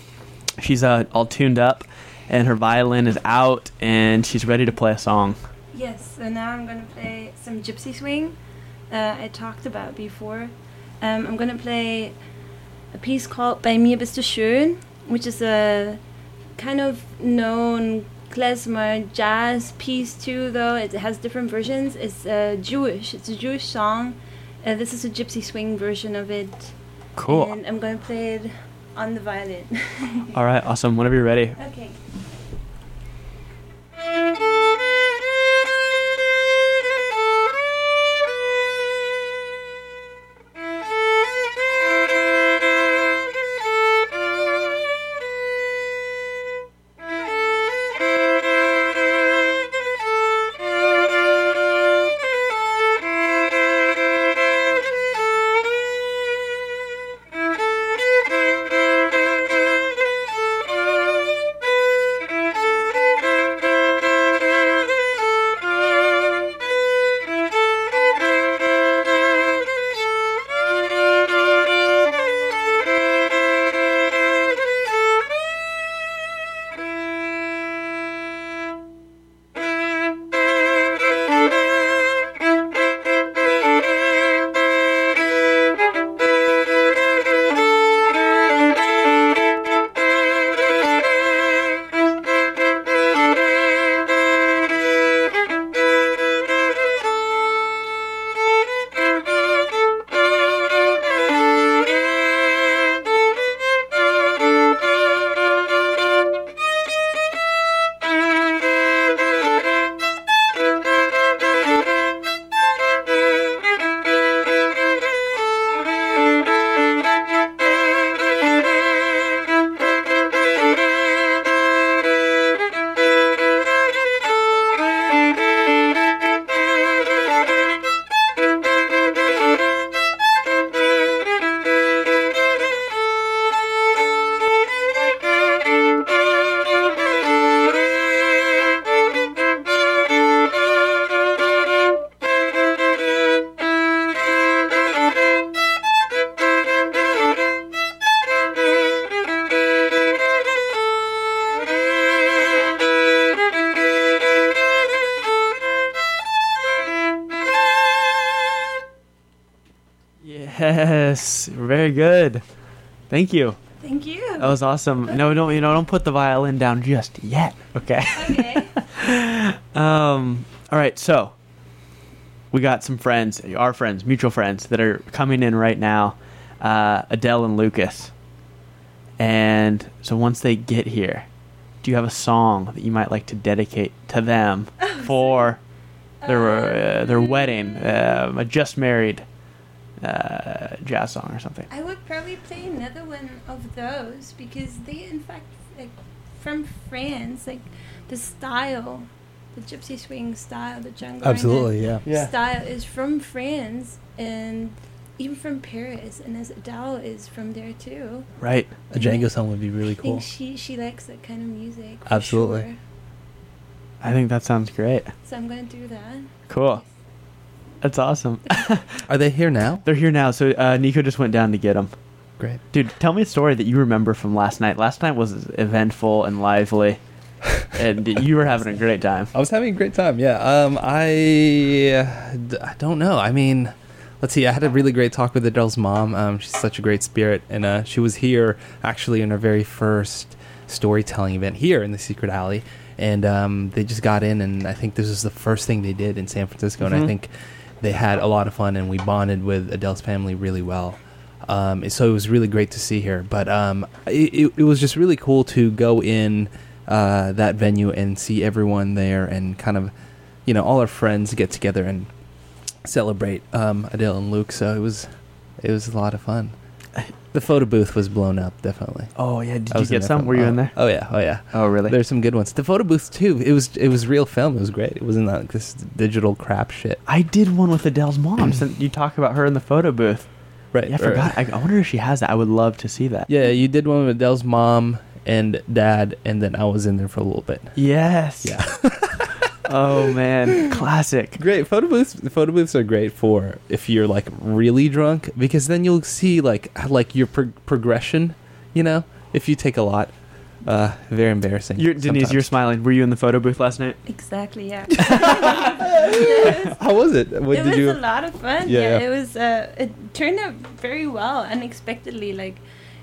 [SPEAKER 3] She's uh, all tuned up, and her violin is out, and she's ready to play a song.
[SPEAKER 10] Yes, so now I'm going to play some gypsy swing uh, I talked about before. Um, I'm going to play a piece called Bei mir bist du schön, which is a kind of known klezmer jazz piece too, though. It has different versions. It's uh, Jewish. It's a Jewish song. Uh, this is a gypsy swing version of it.
[SPEAKER 3] Cool.
[SPEAKER 10] And I'm going to play it on the violin.
[SPEAKER 3] All right, awesome. Whenever you're ready.
[SPEAKER 10] Okay.
[SPEAKER 3] Yes, very good. Thank you.
[SPEAKER 10] Thank you.
[SPEAKER 3] That was awesome. No, don't you know? Don't put the violin down just yet. Okay.
[SPEAKER 10] Okay.
[SPEAKER 3] um. All right. So we got some friends, our friends, mutual friends, that are coming in right now. Uh, Adele and Lucas. And so once they get here, do you have a song that you might like to dedicate to them for their uh, their wedding, uh, a just married jazz song or something?
[SPEAKER 10] I would probably play another one of those because they, in fact, like from France, like the style, the gypsy swing style, the Django
[SPEAKER 4] Absolutely, yeah. Yeah.
[SPEAKER 10] style is from France and even from Paris, and as Adele is from there too.
[SPEAKER 4] Right. A Django song would be really
[SPEAKER 10] I
[SPEAKER 4] cool.
[SPEAKER 10] think she she likes that kind of music.
[SPEAKER 4] Absolutely.
[SPEAKER 10] sure.
[SPEAKER 3] I think that sounds great.
[SPEAKER 10] So I'm gonna do that.
[SPEAKER 3] Cool. That's awesome.
[SPEAKER 4] Are they here now?
[SPEAKER 3] They're here now. So uh, Nico just went down to get them.
[SPEAKER 4] Great.
[SPEAKER 3] Dude, tell me a story that you remember from last night. Last night was eventful and lively, and you were having a great time.
[SPEAKER 4] I was having a great time. Yeah. Um, I, I don't know. I mean, let's see. I had a really great talk with Adele's mom. Um, she's such a great spirit, and uh, she was here actually in her very first storytelling event here in the Secret Alley. And um, they just got in, and I think this was the first thing they did in San Francisco. And I
[SPEAKER 3] Mhm.
[SPEAKER 4] think they had a lot of fun, and we bonded with Adele's family really well. Um, so it was really great to see her. But um, it, it, was just really cool to go in uh, that venue and see everyone there and kind of, you know, all our friends get together and celebrate um, Adele and Luke. So it was, it was a lot of fun. The photo booth was blown up, definitely.
[SPEAKER 3] Oh yeah, did
[SPEAKER 4] I
[SPEAKER 3] you
[SPEAKER 4] was in
[SPEAKER 3] get
[SPEAKER 4] there
[SPEAKER 3] some?
[SPEAKER 4] for-
[SPEAKER 3] Were you
[SPEAKER 4] oh,
[SPEAKER 3] in uh, there?
[SPEAKER 4] Oh yeah, oh yeah.
[SPEAKER 3] Oh really?
[SPEAKER 4] There's some good ones. The photo booth too. It was it was real film. It was great. It wasn't like this digital crap shit.
[SPEAKER 3] I did one with Adele's mom. since you talk about her in the photo booth.
[SPEAKER 4] right.
[SPEAKER 3] Yeah, I forgot. I, I wonder if she has that. I would love to see that.
[SPEAKER 4] Yeah, you did one with Adele's mom and dad, and then I was in there for a little bit.
[SPEAKER 3] Yes.
[SPEAKER 4] Yeah.
[SPEAKER 3] oh man, classic.
[SPEAKER 4] Great photo booths. Photo booths are great for if you're like really drunk because then you'll see like like your pro- progression. You know, if you take a lot. Uh, very embarrassing.
[SPEAKER 3] You're, Denise, you're smiling. Were you in the photo booth last night?
[SPEAKER 10] Exactly, yeah.
[SPEAKER 4] How was it? What
[SPEAKER 10] it
[SPEAKER 4] did
[SPEAKER 10] was
[SPEAKER 4] you?
[SPEAKER 10] a lot of fun.
[SPEAKER 4] Yeah,
[SPEAKER 10] Yeah,
[SPEAKER 4] yeah.
[SPEAKER 10] it was. Uh, it turned out very well, unexpectedly. Like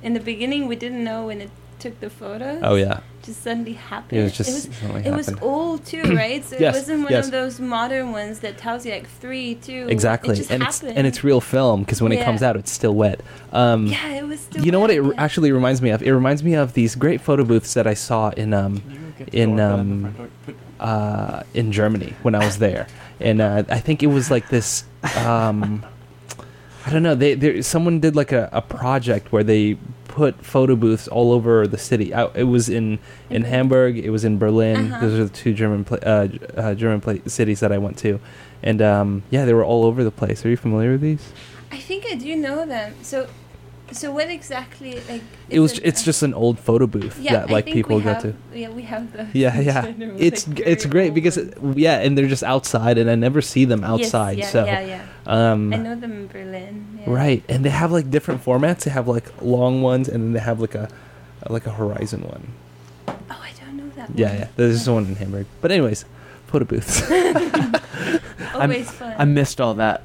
[SPEAKER 10] in the beginning, we didn't know when it took the photos.
[SPEAKER 4] Oh, yeah.
[SPEAKER 10] Just suddenly happened.
[SPEAKER 4] It was just
[SPEAKER 10] it was,
[SPEAKER 4] suddenly
[SPEAKER 10] it was old too, right? So
[SPEAKER 4] Yes,
[SPEAKER 10] it wasn't one
[SPEAKER 4] yes.
[SPEAKER 10] of those modern ones that tells you like three, two.
[SPEAKER 4] Exactly,
[SPEAKER 10] It just
[SPEAKER 4] and it's and it's real film because when it comes out, it's still wet. Um,
[SPEAKER 10] Yeah, it was still
[SPEAKER 4] You know what it re- actually reminds me of? It reminds me of these great photo booths that I saw in um in um uh in Germany when I was there, and uh, I think it was like this. Um, I don't know. They someone did like a, a project where they put photo booths all over the city. I, it was in in Hamburg. It was in Berlin.
[SPEAKER 10] Uh-huh.
[SPEAKER 4] Those are the two German pla- uh, uh, German pla- cities that I went to, and um, yeah, they were all over the place. Are you familiar with these?
[SPEAKER 10] I think I do know them. So, so what exactly like?
[SPEAKER 4] It
[SPEAKER 10] is
[SPEAKER 4] was. It's just an old photo booth
[SPEAKER 10] Yeah,
[SPEAKER 4] that like people go
[SPEAKER 10] have,
[SPEAKER 4] to.
[SPEAKER 10] Yeah, we have those.
[SPEAKER 4] Yeah,
[SPEAKER 10] in
[SPEAKER 4] yeah.
[SPEAKER 10] general,
[SPEAKER 4] It's
[SPEAKER 10] like,
[SPEAKER 4] it's great because it, yeah, and they're just outside, and I never see them
[SPEAKER 10] Yes,
[SPEAKER 4] outside.
[SPEAKER 10] yeah,
[SPEAKER 4] so
[SPEAKER 10] yeah, yeah.
[SPEAKER 4] um,
[SPEAKER 10] I know them in Berlin. Yeah.
[SPEAKER 4] right, and they have like different formats. They have like long ones, and then they have like a like a horizon one.
[SPEAKER 10] Oh, I don't know that.
[SPEAKER 4] Yeah,
[SPEAKER 10] one.
[SPEAKER 4] yeah. There's one in Hamburg. But anyways, photo booths.
[SPEAKER 3] I'm-
[SPEAKER 10] Always fun.
[SPEAKER 3] I missed all that.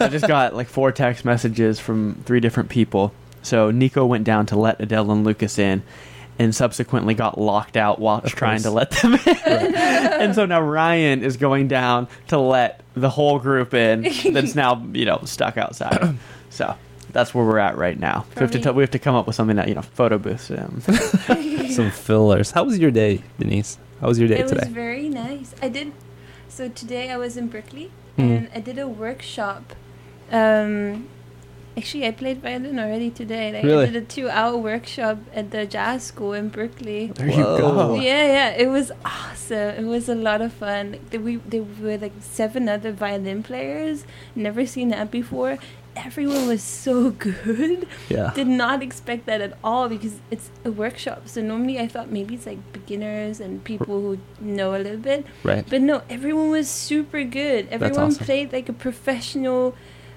[SPEAKER 3] I just got like four text messages from three different people. So Nico went down to let Adele and Lucas in, and subsequently got locked out while trying to let them in. and so now Ryan is going down to let the whole group in. That's now you know stuck outside. so that's where we're at right now. We have to t- we have to come up with something that you know photo booths.
[SPEAKER 4] Some fillers. How was your day, Denise? How was your day
[SPEAKER 10] it
[SPEAKER 4] today?
[SPEAKER 10] It was very nice. I did. So today I was in Berkeley
[SPEAKER 4] Mm.
[SPEAKER 10] and I did a workshop. Um, actually, I played violin already today. Like
[SPEAKER 4] Really?
[SPEAKER 10] I did a two-hour workshop at the jazz school in Berkeley.
[SPEAKER 3] There you go.
[SPEAKER 10] Yeah, yeah, it was awesome. It was a lot of fun. There, we there were like seven other violin players. Never seen that before. Everyone was so good.
[SPEAKER 4] Yeah.
[SPEAKER 10] Did not expect that at all because it's a workshop. So normally I thought maybe it's like beginners and people who know a little bit.
[SPEAKER 4] Right.
[SPEAKER 10] But no, everyone was super good. Everyone
[SPEAKER 4] awesome.
[SPEAKER 10] played like a professional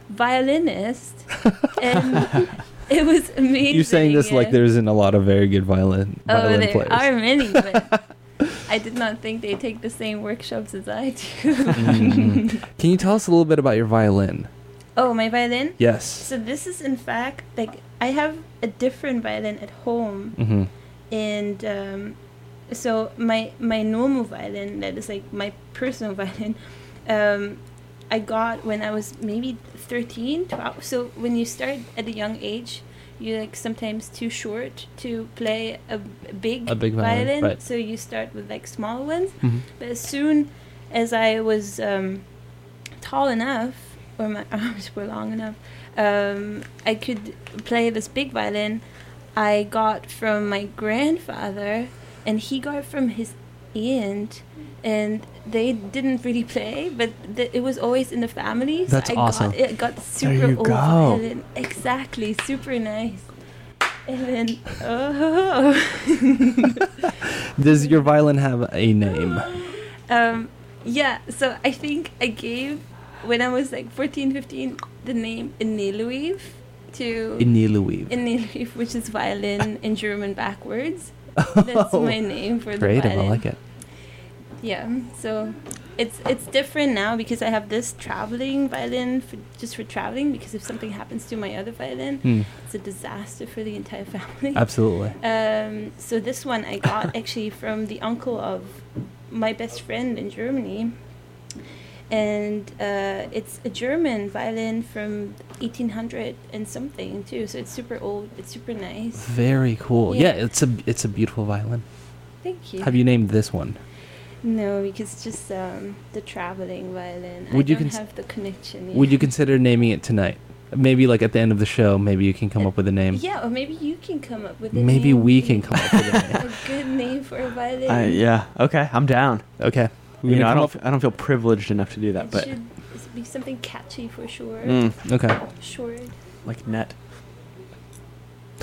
[SPEAKER 10] violinist, and it was amazing.
[SPEAKER 4] You're saying this like there isn't a lot of very good violin violin Oh,
[SPEAKER 10] there
[SPEAKER 4] players.
[SPEAKER 10] are many, but I did not think they take the same workshops as I do.
[SPEAKER 4] Mm. Can you tell us a little bit about your violin?
[SPEAKER 10] oh, my violin.
[SPEAKER 4] Yes.
[SPEAKER 10] So this is in fact like I have a different violin at home,
[SPEAKER 4] Mm-hmm.
[SPEAKER 10] and um, so my my normal violin that is like my personal violin. Um, I got when I was maybe 13, 12. So when you start at a young age, you're like sometimes too short to play a big,
[SPEAKER 4] A big violin, right.
[SPEAKER 10] So you start with like small ones.
[SPEAKER 4] Mhm.
[SPEAKER 10] But as soon as I was um, tall enough, or my arms were long enough, um, I could play this big violin. I got from my grandfather, and he got from his aunt, and they didn't really play, but th- it was always in the family. So
[SPEAKER 4] That's
[SPEAKER 10] I
[SPEAKER 4] awesome.
[SPEAKER 10] Got, it got super
[SPEAKER 3] you
[SPEAKER 10] old
[SPEAKER 3] go.
[SPEAKER 10] violin. Exactly, super nice. And then, oh.
[SPEAKER 4] Does your violin have a name?
[SPEAKER 10] Um, yeah, so I think I gave, when I was like 14, 15, the name Ineluiv to
[SPEAKER 4] Iniluiv.
[SPEAKER 10] Ineluiv, which is violin in German backwards. That's my name for the
[SPEAKER 4] Great, I like it.
[SPEAKER 10] Yeah, so it's it's different now because I have this traveling violin for, just for traveling because if something happens to my other violin,
[SPEAKER 4] Hmm.
[SPEAKER 10] it's a disaster for the entire family.
[SPEAKER 4] Absolutely.
[SPEAKER 10] Um, so this one I got actually from the uncle of my best friend in Germany, and uh, it's a German violin from 1800 and something too. So it's super old. It's super nice.
[SPEAKER 4] Very cool. Yeah.
[SPEAKER 10] Yeah.
[SPEAKER 4] it's a it's a beautiful violin.
[SPEAKER 10] Thank you.
[SPEAKER 4] Have you named this one?
[SPEAKER 10] No, because it's just um, the traveling violin.
[SPEAKER 4] Would
[SPEAKER 10] I
[SPEAKER 4] you
[SPEAKER 10] don't
[SPEAKER 4] cons-
[SPEAKER 10] have the connection.
[SPEAKER 4] Would you consider naming it tonight? Maybe like at the end of the show, maybe you can come up with a name.
[SPEAKER 10] Yeah, or maybe you can come up with a
[SPEAKER 4] Maybe
[SPEAKER 10] name.
[SPEAKER 4] we can come up with a name.
[SPEAKER 10] a good name for a violin.
[SPEAKER 3] I, yeah. Okay. I'm down.
[SPEAKER 4] Okay. We're
[SPEAKER 3] You know, I don't. f- I don't feel privileged enough to do that, but
[SPEAKER 10] It
[SPEAKER 3] but
[SPEAKER 10] should be something catchy for sure.
[SPEAKER 3] Mm.
[SPEAKER 4] Okay.
[SPEAKER 10] Short.
[SPEAKER 3] like net.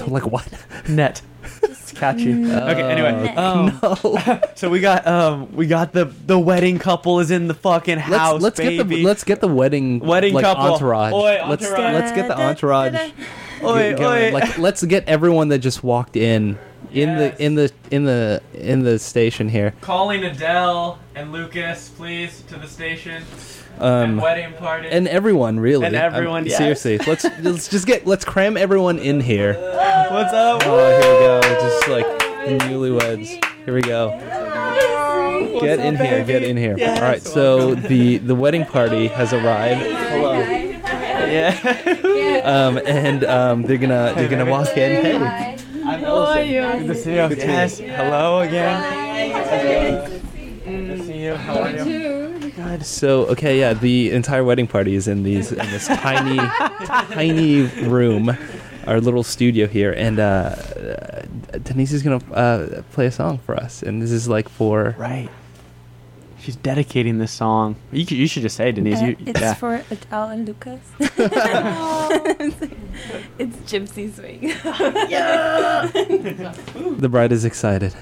[SPEAKER 4] Like what?
[SPEAKER 3] Net. It's catchy.
[SPEAKER 4] Mm.
[SPEAKER 3] okay. Anyway,
[SPEAKER 4] Oh,
[SPEAKER 3] um, so we got um we got the the wedding couple is in the fucking house.
[SPEAKER 4] let's let's get the let's get the wedding
[SPEAKER 3] Wedding
[SPEAKER 4] like,
[SPEAKER 3] couple.
[SPEAKER 4] entourage.
[SPEAKER 3] Oi,
[SPEAKER 4] Let's
[SPEAKER 3] entourage.
[SPEAKER 4] let's get the entourage.
[SPEAKER 3] Oi,
[SPEAKER 4] get going.
[SPEAKER 3] oi.
[SPEAKER 4] Like let's get everyone that just walked in in
[SPEAKER 3] Yes.
[SPEAKER 4] the in the in the in the station here.
[SPEAKER 13] Calling Adele and Lucas, please, to the station.
[SPEAKER 4] Um,
[SPEAKER 13] wedding party.
[SPEAKER 4] and everyone really.
[SPEAKER 3] And everyone, yes.
[SPEAKER 4] seriously. Let's let's just get let's cram everyone in here.
[SPEAKER 3] What's up?
[SPEAKER 4] Oh, here we go. Just like newlyweds. Here we go. Get in here. Get in here. All right. So the the wedding party has arrived.
[SPEAKER 3] Hello. Yeah.
[SPEAKER 4] Um, and um, they're gonna they're gonna walk in. Hey.
[SPEAKER 3] How are you? Good to see you.
[SPEAKER 4] Good to
[SPEAKER 3] yes.
[SPEAKER 4] see you.
[SPEAKER 3] Hello again. Good to see you. How are you?
[SPEAKER 4] God. So okay, yeah, the entire wedding party is in these in this tiny tiny room, our little studio here, and uh, uh, Denise is gonna uh, play a song for us, and this is like for
[SPEAKER 3] Right. She's dedicating this song. You, you should just say, Denise.
[SPEAKER 10] Uh,
[SPEAKER 3] you,
[SPEAKER 10] it's
[SPEAKER 3] yeah.
[SPEAKER 10] for Adele and Lucas. it's Gypsy Swing.
[SPEAKER 4] the bride is excited.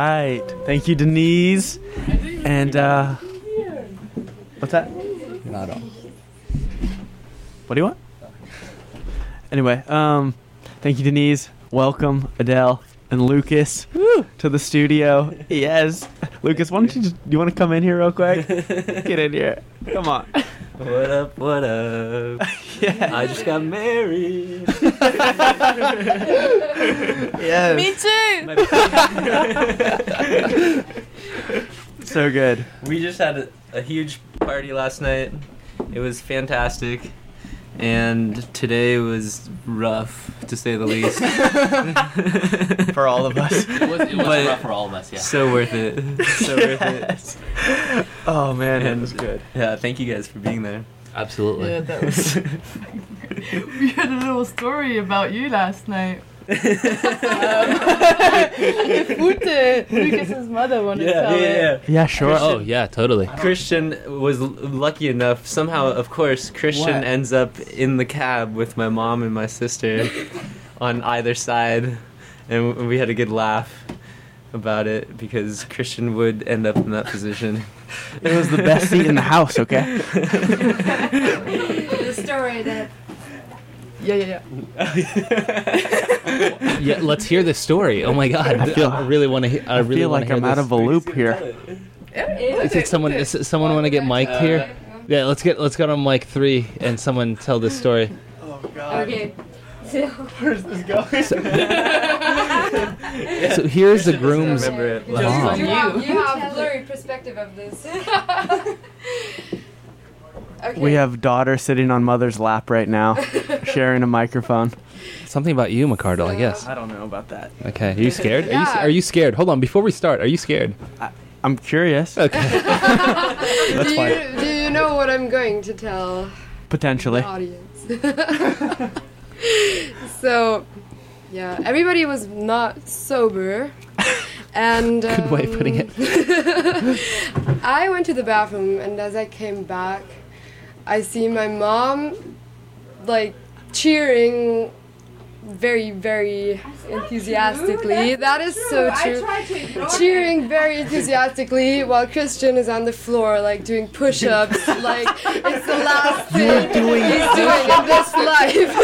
[SPEAKER 3] Right. Thank you, Denise. And uh, what's that?
[SPEAKER 4] Not all.
[SPEAKER 3] What do you want? Anyway, um, thank you, Denise. Welcome, Adele and Lucas to the studio. Yes, Lucas, why don't you just? You want to come in here real quick? Get in here. Come on.
[SPEAKER 14] What up, what up?
[SPEAKER 3] Yeah.
[SPEAKER 14] I just got married.
[SPEAKER 3] yes.
[SPEAKER 15] Me too.
[SPEAKER 3] So good.
[SPEAKER 14] We just had a, a huge party last night. It was fantastic. And today was rough, to say the least.
[SPEAKER 3] For all of us.
[SPEAKER 16] It was, it was rough for all of us, yeah.
[SPEAKER 14] So worth it. So worth it.
[SPEAKER 3] Oh man, that
[SPEAKER 14] And-
[SPEAKER 3] was good.
[SPEAKER 14] Yeah, thank you guys for being there.
[SPEAKER 16] Absolutely.
[SPEAKER 15] Yeah, that was. we had a little story about you last night. um, Ute, Lucas's mother wanted to
[SPEAKER 14] Yeah,
[SPEAKER 15] tell
[SPEAKER 14] yeah,
[SPEAKER 15] it.
[SPEAKER 14] yeah.
[SPEAKER 3] Yeah, sure.
[SPEAKER 16] Oh yeah, totally.
[SPEAKER 14] Christian was l- lucky enough. Somehow, of course, Christian
[SPEAKER 3] What?
[SPEAKER 14] ends up in the cab with my mom and my sister on either side, and we had a good laugh about it because Christian would end up in that position.
[SPEAKER 3] It was the best seat in the house. Okay.
[SPEAKER 15] the story that. Yeah, yeah, yeah.
[SPEAKER 16] Yeah, let's hear this story. Oh my god,
[SPEAKER 3] I feel, I,
[SPEAKER 16] really want to. I
[SPEAKER 3] I
[SPEAKER 16] really
[SPEAKER 3] feel
[SPEAKER 16] wanna
[SPEAKER 3] like
[SPEAKER 16] hear
[SPEAKER 3] I'm out of a loop here.
[SPEAKER 16] Is it someone? Is it someone want to get mic'd here? Uh, yeah, let's get let's get on mic three and someone tell this story. Oh god.
[SPEAKER 15] Okay.
[SPEAKER 3] Where's this going?
[SPEAKER 16] So here's the groom's
[SPEAKER 14] Remember it.
[SPEAKER 15] Just
[SPEAKER 16] mom.
[SPEAKER 17] You have,
[SPEAKER 15] you.
[SPEAKER 17] you have blurry perspective of this. okay.
[SPEAKER 3] We have daughter sitting on mother's lap right now, sharing a microphone.
[SPEAKER 16] Something about you, McCardle, I guess.
[SPEAKER 3] I don't know about that.
[SPEAKER 16] Okay, are you scared? Are, you, are you scared? Hold on, before we start, are you scared?
[SPEAKER 3] I'm curious.
[SPEAKER 16] Okay.
[SPEAKER 17] do, you, do you know what I'm going to tell
[SPEAKER 3] Potentially.
[SPEAKER 17] the audience? so, Yeah, everybody was not sober. And um,
[SPEAKER 18] Good way of putting
[SPEAKER 17] it. I went to the bathroom, and as I came back, I see my mom like cheering very, very enthusiastically. That is so true. Cheering very enthusiastically while Christian is on the floor, like doing push ups. like, it's the last thing
[SPEAKER 18] doing
[SPEAKER 17] he's doing in this life.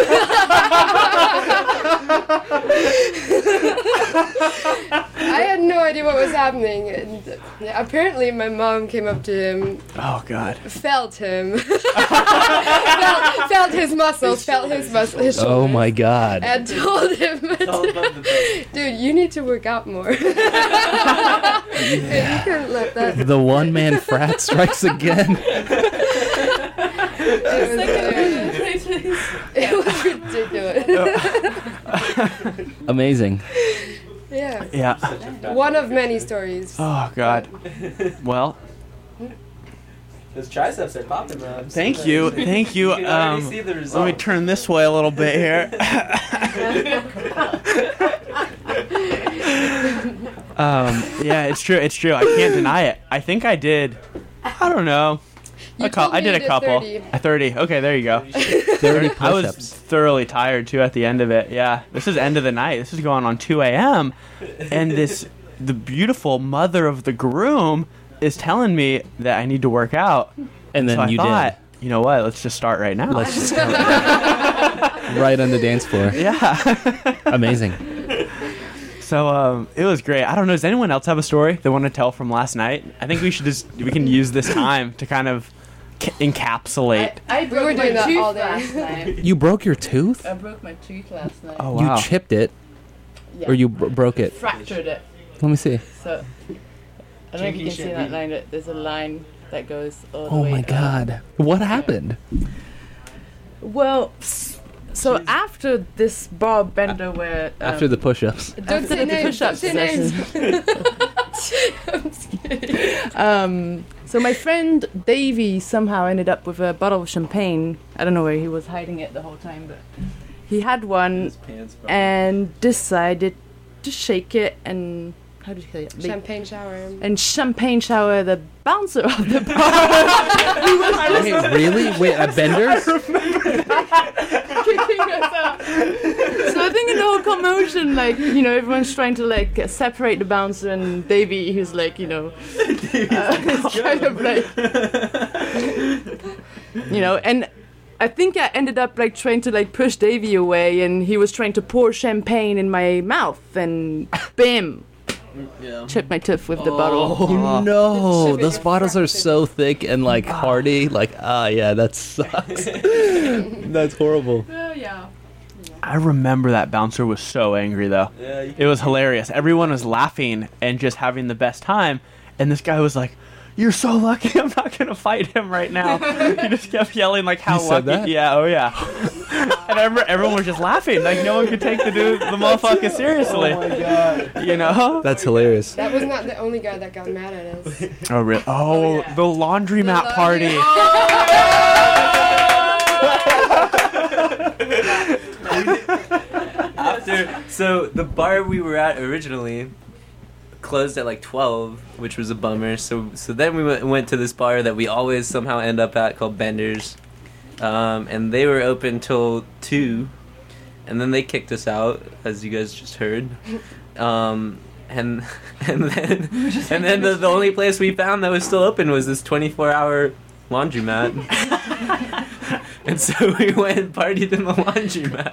[SPEAKER 17] I had no idea what was happening. And apparently, my mom came up to him,
[SPEAKER 3] Oh God.
[SPEAKER 17] felt him, felt, felt his muscles, felt his muscles, his
[SPEAKER 18] Oh my god.
[SPEAKER 17] and told him, dude, you need to work out more. and you couldn't let that.
[SPEAKER 18] The one man frat strikes again.
[SPEAKER 17] It was ridiculous.
[SPEAKER 18] Amazing.
[SPEAKER 17] yeah.
[SPEAKER 3] Yeah.
[SPEAKER 17] One of many stories.
[SPEAKER 3] Oh God. Well,
[SPEAKER 14] Those triceps are popping, man.
[SPEAKER 3] thank you, thank you.
[SPEAKER 14] You
[SPEAKER 3] Um,
[SPEAKER 14] see the
[SPEAKER 3] let me turn this way a little bit here. um, yeah, it's true. It's true. I can't deny it. I think I did. I don't know.
[SPEAKER 17] You
[SPEAKER 3] A cou-
[SPEAKER 17] told
[SPEAKER 3] I did a
[SPEAKER 17] did
[SPEAKER 3] couple.
[SPEAKER 17] 30.
[SPEAKER 3] A thirty. Okay, there you go.
[SPEAKER 18] 30
[SPEAKER 3] I was thoroughly tired too at the end of it. Yeah, this is end of the night. This is going on two a.m. and this the beautiful mother of the groom is telling me that I need to work out.
[SPEAKER 18] And then
[SPEAKER 3] so I
[SPEAKER 18] you
[SPEAKER 3] thought, you know what? Let's just start right now.
[SPEAKER 18] Let's just start right on the dance floor.
[SPEAKER 3] Yeah.
[SPEAKER 18] Amazing.
[SPEAKER 3] So um, it was great. I don't know. Does anyone else have a story they want to tell from last night? I think we should just we can use this time to kind of ca- encapsulate.
[SPEAKER 15] I
[SPEAKER 17] We
[SPEAKER 15] broke
[SPEAKER 17] were
[SPEAKER 15] my
[SPEAKER 17] doing that
[SPEAKER 15] tooth
[SPEAKER 17] all day.
[SPEAKER 15] last night.
[SPEAKER 18] You broke your tooth?
[SPEAKER 15] I broke my tooth last night.
[SPEAKER 3] Oh wow.
[SPEAKER 18] You chipped it,
[SPEAKER 15] Yeah.
[SPEAKER 18] or you bro- broke it?
[SPEAKER 15] Fractured it.
[SPEAKER 18] Let me see.
[SPEAKER 15] So I don't know if you can see that line. but There's a line that goes all the
[SPEAKER 18] Oh
[SPEAKER 15] way
[SPEAKER 18] my
[SPEAKER 15] up.
[SPEAKER 18] god. What happened?
[SPEAKER 15] Well, s- so after this bar bender where um,
[SPEAKER 18] After the push-ups.
[SPEAKER 17] Don't
[SPEAKER 15] after
[SPEAKER 17] say
[SPEAKER 15] the
[SPEAKER 17] names.
[SPEAKER 15] Push-ups session.
[SPEAKER 17] I'm just kidding.
[SPEAKER 15] Um, so my friend Davey somehow ended up with a bottle of champagne. I don't know where he was hiding it the whole time, but he had one and decided to shake it and how do you say it? Like-
[SPEAKER 17] Champagne shower.
[SPEAKER 15] and champagne shower the bouncer of the bar.
[SPEAKER 18] Wait, really? Wait, a bender?
[SPEAKER 15] kicking us out. So I think in the whole commotion, like you know, everyone's trying to like separate the bouncer and Davey, who's like you know, uh, kind of like, you know, and I think I ended up like trying to like push Davey away, and he was trying to pour champagne in my mouth, and bam, chipped my tooth with the bottle.
[SPEAKER 18] Oh no, those bottles are so thick and like hardy. Like, ah, yeah, that sucks. That's horrible.
[SPEAKER 15] Oh yeah.
[SPEAKER 3] I remember that bouncer was so angry though.
[SPEAKER 14] Yeah,
[SPEAKER 3] It was hilarious. Everyone was laughing and just having the best time, and this guy was like, "You're so lucky. I'm not gonna fight him right now." he just kept yelling like how
[SPEAKER 18] He
[SPEAKER 3] lucky.
[SPEAKER 18] said that?
[SPEAKER 3] Yeah, oh yeah. and I everyone was just laughing. Like no one could take the dude, the motherfucker seriously.
[SPEAKER 18] Oh my god.
[SPEAKER 3] You know?
[SPEAKER 18] That's hilarious.
[SPEAKER 17] That was not the only guy that got mad at us.
[SPEAKER 3] Oh really? Oh, oh the laundromat party.
[SPEAKER 14] Oh, After, so the bar we were at originally closed at like 12, which was a bummer. So so then we went, went to this bar that we always somehow end up at called Bender's. Um, and they were open till 2. And then they kicked us out, as you guys just heard. Um, and and then and then the, the only place we found that was still open was this 24 hour laundromat. and so we went and partied in the laundromat.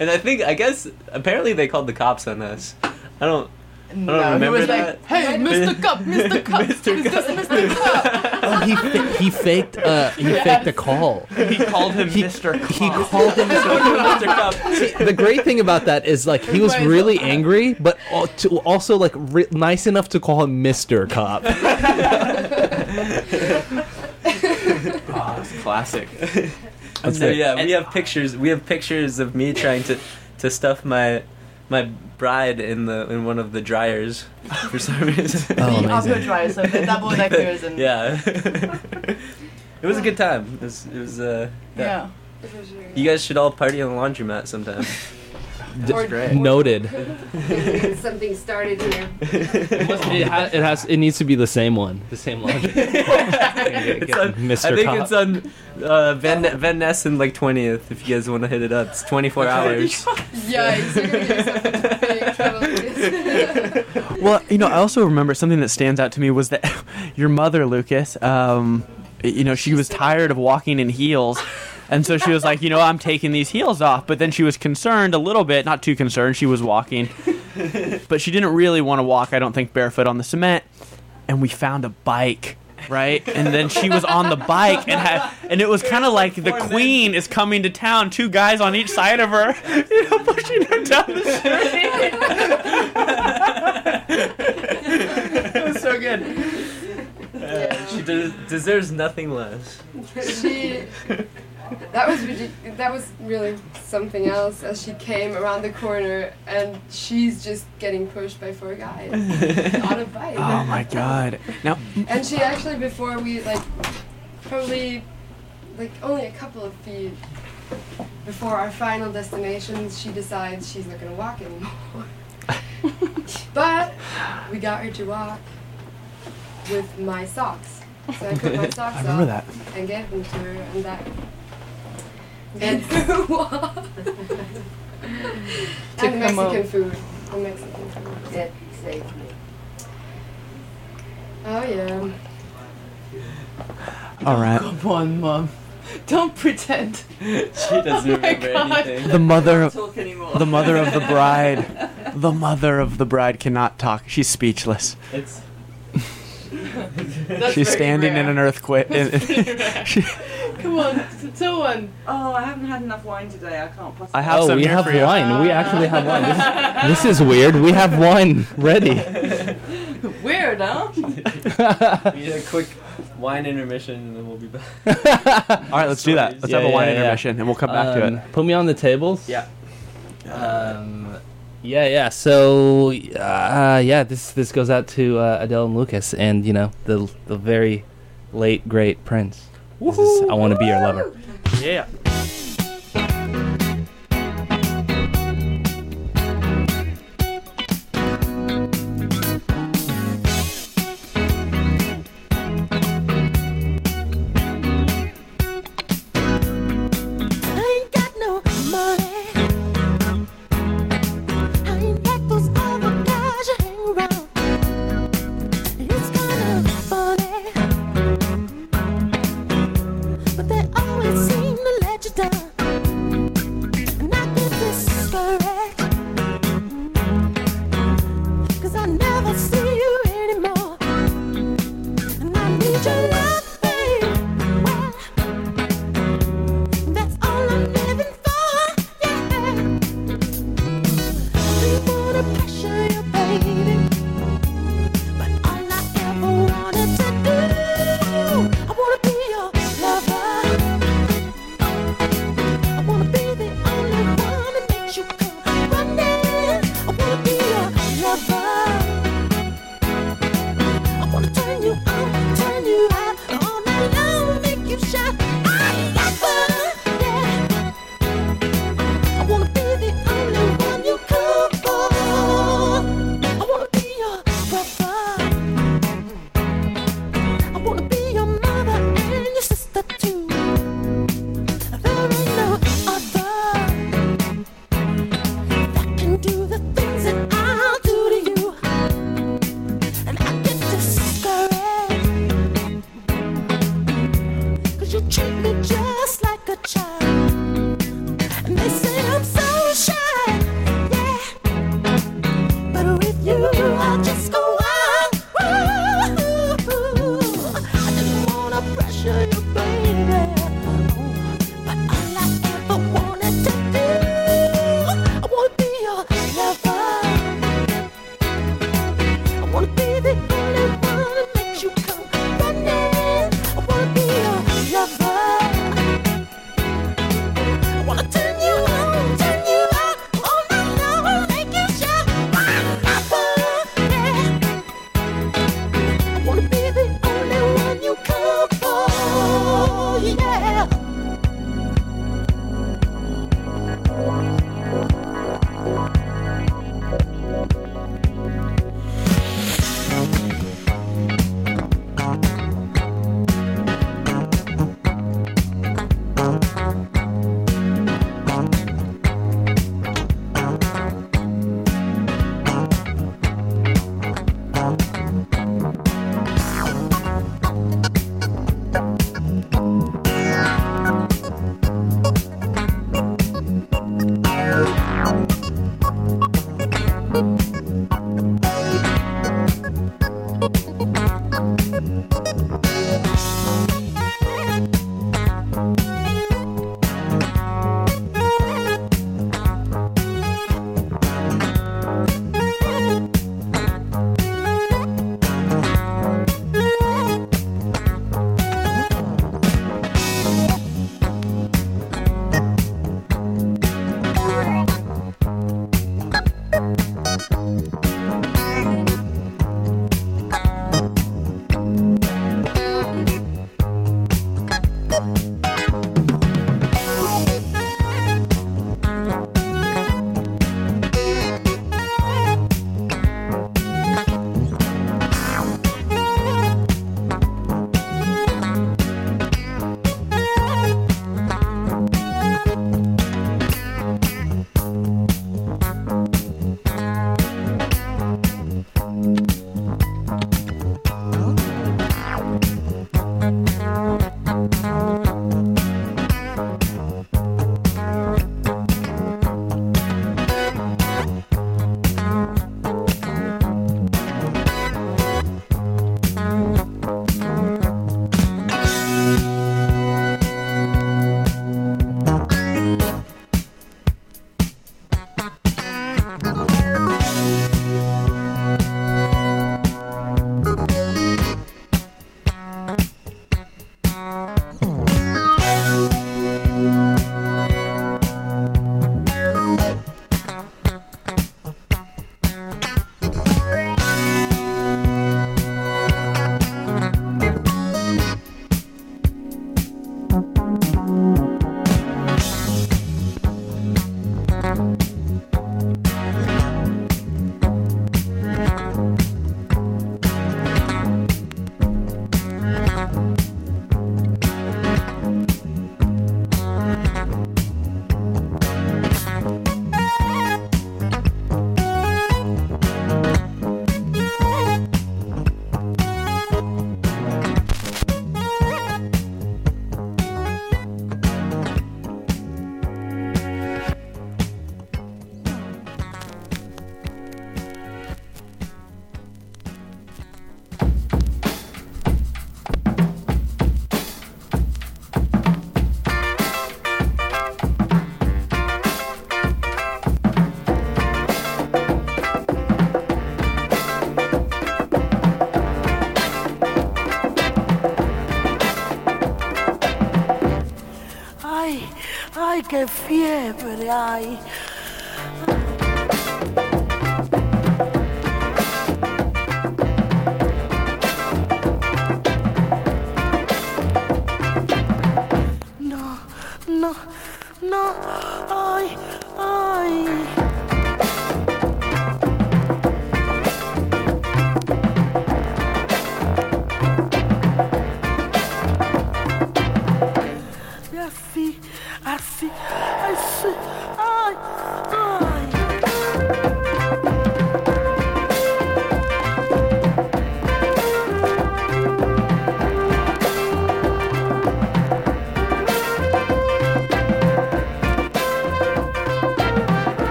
[SPEAKER 14] and I think I guess apparently they called the cops on us. I don't I don't
[SPEAKER 15] No, he
[SPEAKER 14] remember
[SPEAKER 15] was
[SPEAKER 14] that.
[SPEAKER 15] like, "Hey, Mr. Cup, Mr. Cup,
[SPEAKER 14] Mr.
[SPEAKER 15] is this Mr. Cup?"
[SPEAKER 18] Oh, he fa- he faked uh he
[SPEAKER 15] Yes.
[SPEAKER 18] faked a call.
[SPEAKER 3] He called him Mr. Cup.
[SPEAKER 18] He called him
[SPEAKER 14] Mr. Cup.
[SPEAKER 18] See, the great thing about that is like he was really angry, but also like re- nice enough to call him Mister Cop.
[SPEAKER 3] Oh, it's classic.
[SPEAKER 14] And so
[SPEAKER 18] great.
[SPEAKER 14] yeah, we have pictures. We have pictures of me trying to to stuff my my bride in the in one of the dryers for some reason.
[SPEAKER 18] Oh,
[SPEAKER 15] The upper
[SPEAKER 18] amazing.
[SPEAKER 15] dry, so the double deckers and
[SPEAKER 14] yeah. it was a good time. It was. It was. Uh,
[SPEAKER 15] yeah.
[SPEAKER 14] You guys should all party on the laundromat sometime.
[SPEAKER 3] D-
[SPEAKER 17] Or-
[SPEAKER 3] great. Noted.
[SPEAKER 17] Something started here.
[SPEAKER 4] it, ha- it has. It needs to be the same one. The same laundry.
[SPEAKER 14] It's on-
[SPEAKER 4] Mr.
[SPEAKER 14] I think
[SPEAKER 4] Cop.
[SPEAKER 14] it's on uh, Van Van Ness and like twentieth. If you guys want to hit it up, it's twenty four hours.
[SPEAKER 17] Yikes, you're gonna get yourself into big trouble with this.
[SPEAKER 19] Well, you know, I also remember something that stands out to me was that your mother, Lucas, um, you know, she was tired of walking in heels. And so she was like, you know, I'm taking these heels off. But then she was concerned a little bit, not too concerned. She was walking. But she didn't really want to walk, I don't think, barefoot on the cement. And we found a bike, right? And then she was on the bike and had, and it was kind of like the queen is coming to town, two guys on each side of her, you know, pushing her down the street. it was so good.
[SPEAKER 14] Yeah, she de- deserves nothing less.
[SPEAKER 17] she that was ridic- that was really something else as she came around the corner and she's just getting pushed by four guys on a bike.
[SPEAKER 19] Oh my god. Now,
[SPEAKER 17] And she actually before we like probably like only a couple of feet before our final destination she decides she's not gonna walk anymore. but we got her to walk with my socks. So I put my socks
[SPEAKER 19] I remember
[SPEAKER 17] on
[SPEAKER 19] that.
[SPEAKER 17] and gave them to her and that made her walk. and
[SPEAKER 15] come up.
[SPEAKER 17] Mexican food. And Mexican food.
[SPEAKER 20] That saved me.
[SPEAKER 17] Oh yeah.
[SPEAKER 19] All right.
[SPEAKER 15] Come on, mom. Don't pretend.
[SPEAKER 14] She doesn't
[SPEAKER 15] Oh
[SPEAKER 14] remember
[SPEAKER 15] God.
[SPEAKER 14] anything.
[SPEAKER 19] The mother,
[SPEAKER 15] Can't talk anymore.
[SPEAKER 19] the mother of the bride, the mother of the bride cannot talk. She's speechless.
[SPEAKER 14] It's
[SPEAKER 19] She's standing
[SPEAKER 15] rare.
[SPEAKER 19] in an earthquake.
[SPEAKER 15] That's very rare.
[SPEAKER 19] she,
[SPEAKER 15] Come on, tell one. Oh, I haven't had enough wine today. I can't possibly.
[SPEAKER 19] I have
[SPEAKER 4] oh,
[SPEAKER 19] some
[SPEAKER 4] we
[SPEAKER 19] here
[SPEAKER 4] have
[SPEAKER 19] for you.
[SPEAKER 4] wine. We actually have wine. This, this is weird. We have wine ready.
[SPEAKER 15] Weird, huh?
[SPEAKER 14] we need a quick wine intermission and then we'll be back.
[SPEAKER 19] All right, let's do that. Let's have a wine intermission, and we'll come back to
[SPEAKER 4] Um,
[SPEAKER 19] it.
[SPEAKER 4] Put me on the tables.
[SPEAKER 14] Yeah.
[SPEAKER 4] Um, yeah, yeah. So, uh, yeah, this this goes out to uh, Adele and Lucas, and you know the the very late great Prince. Is I want to be your lover.
[SPEAKER 19] Yeah.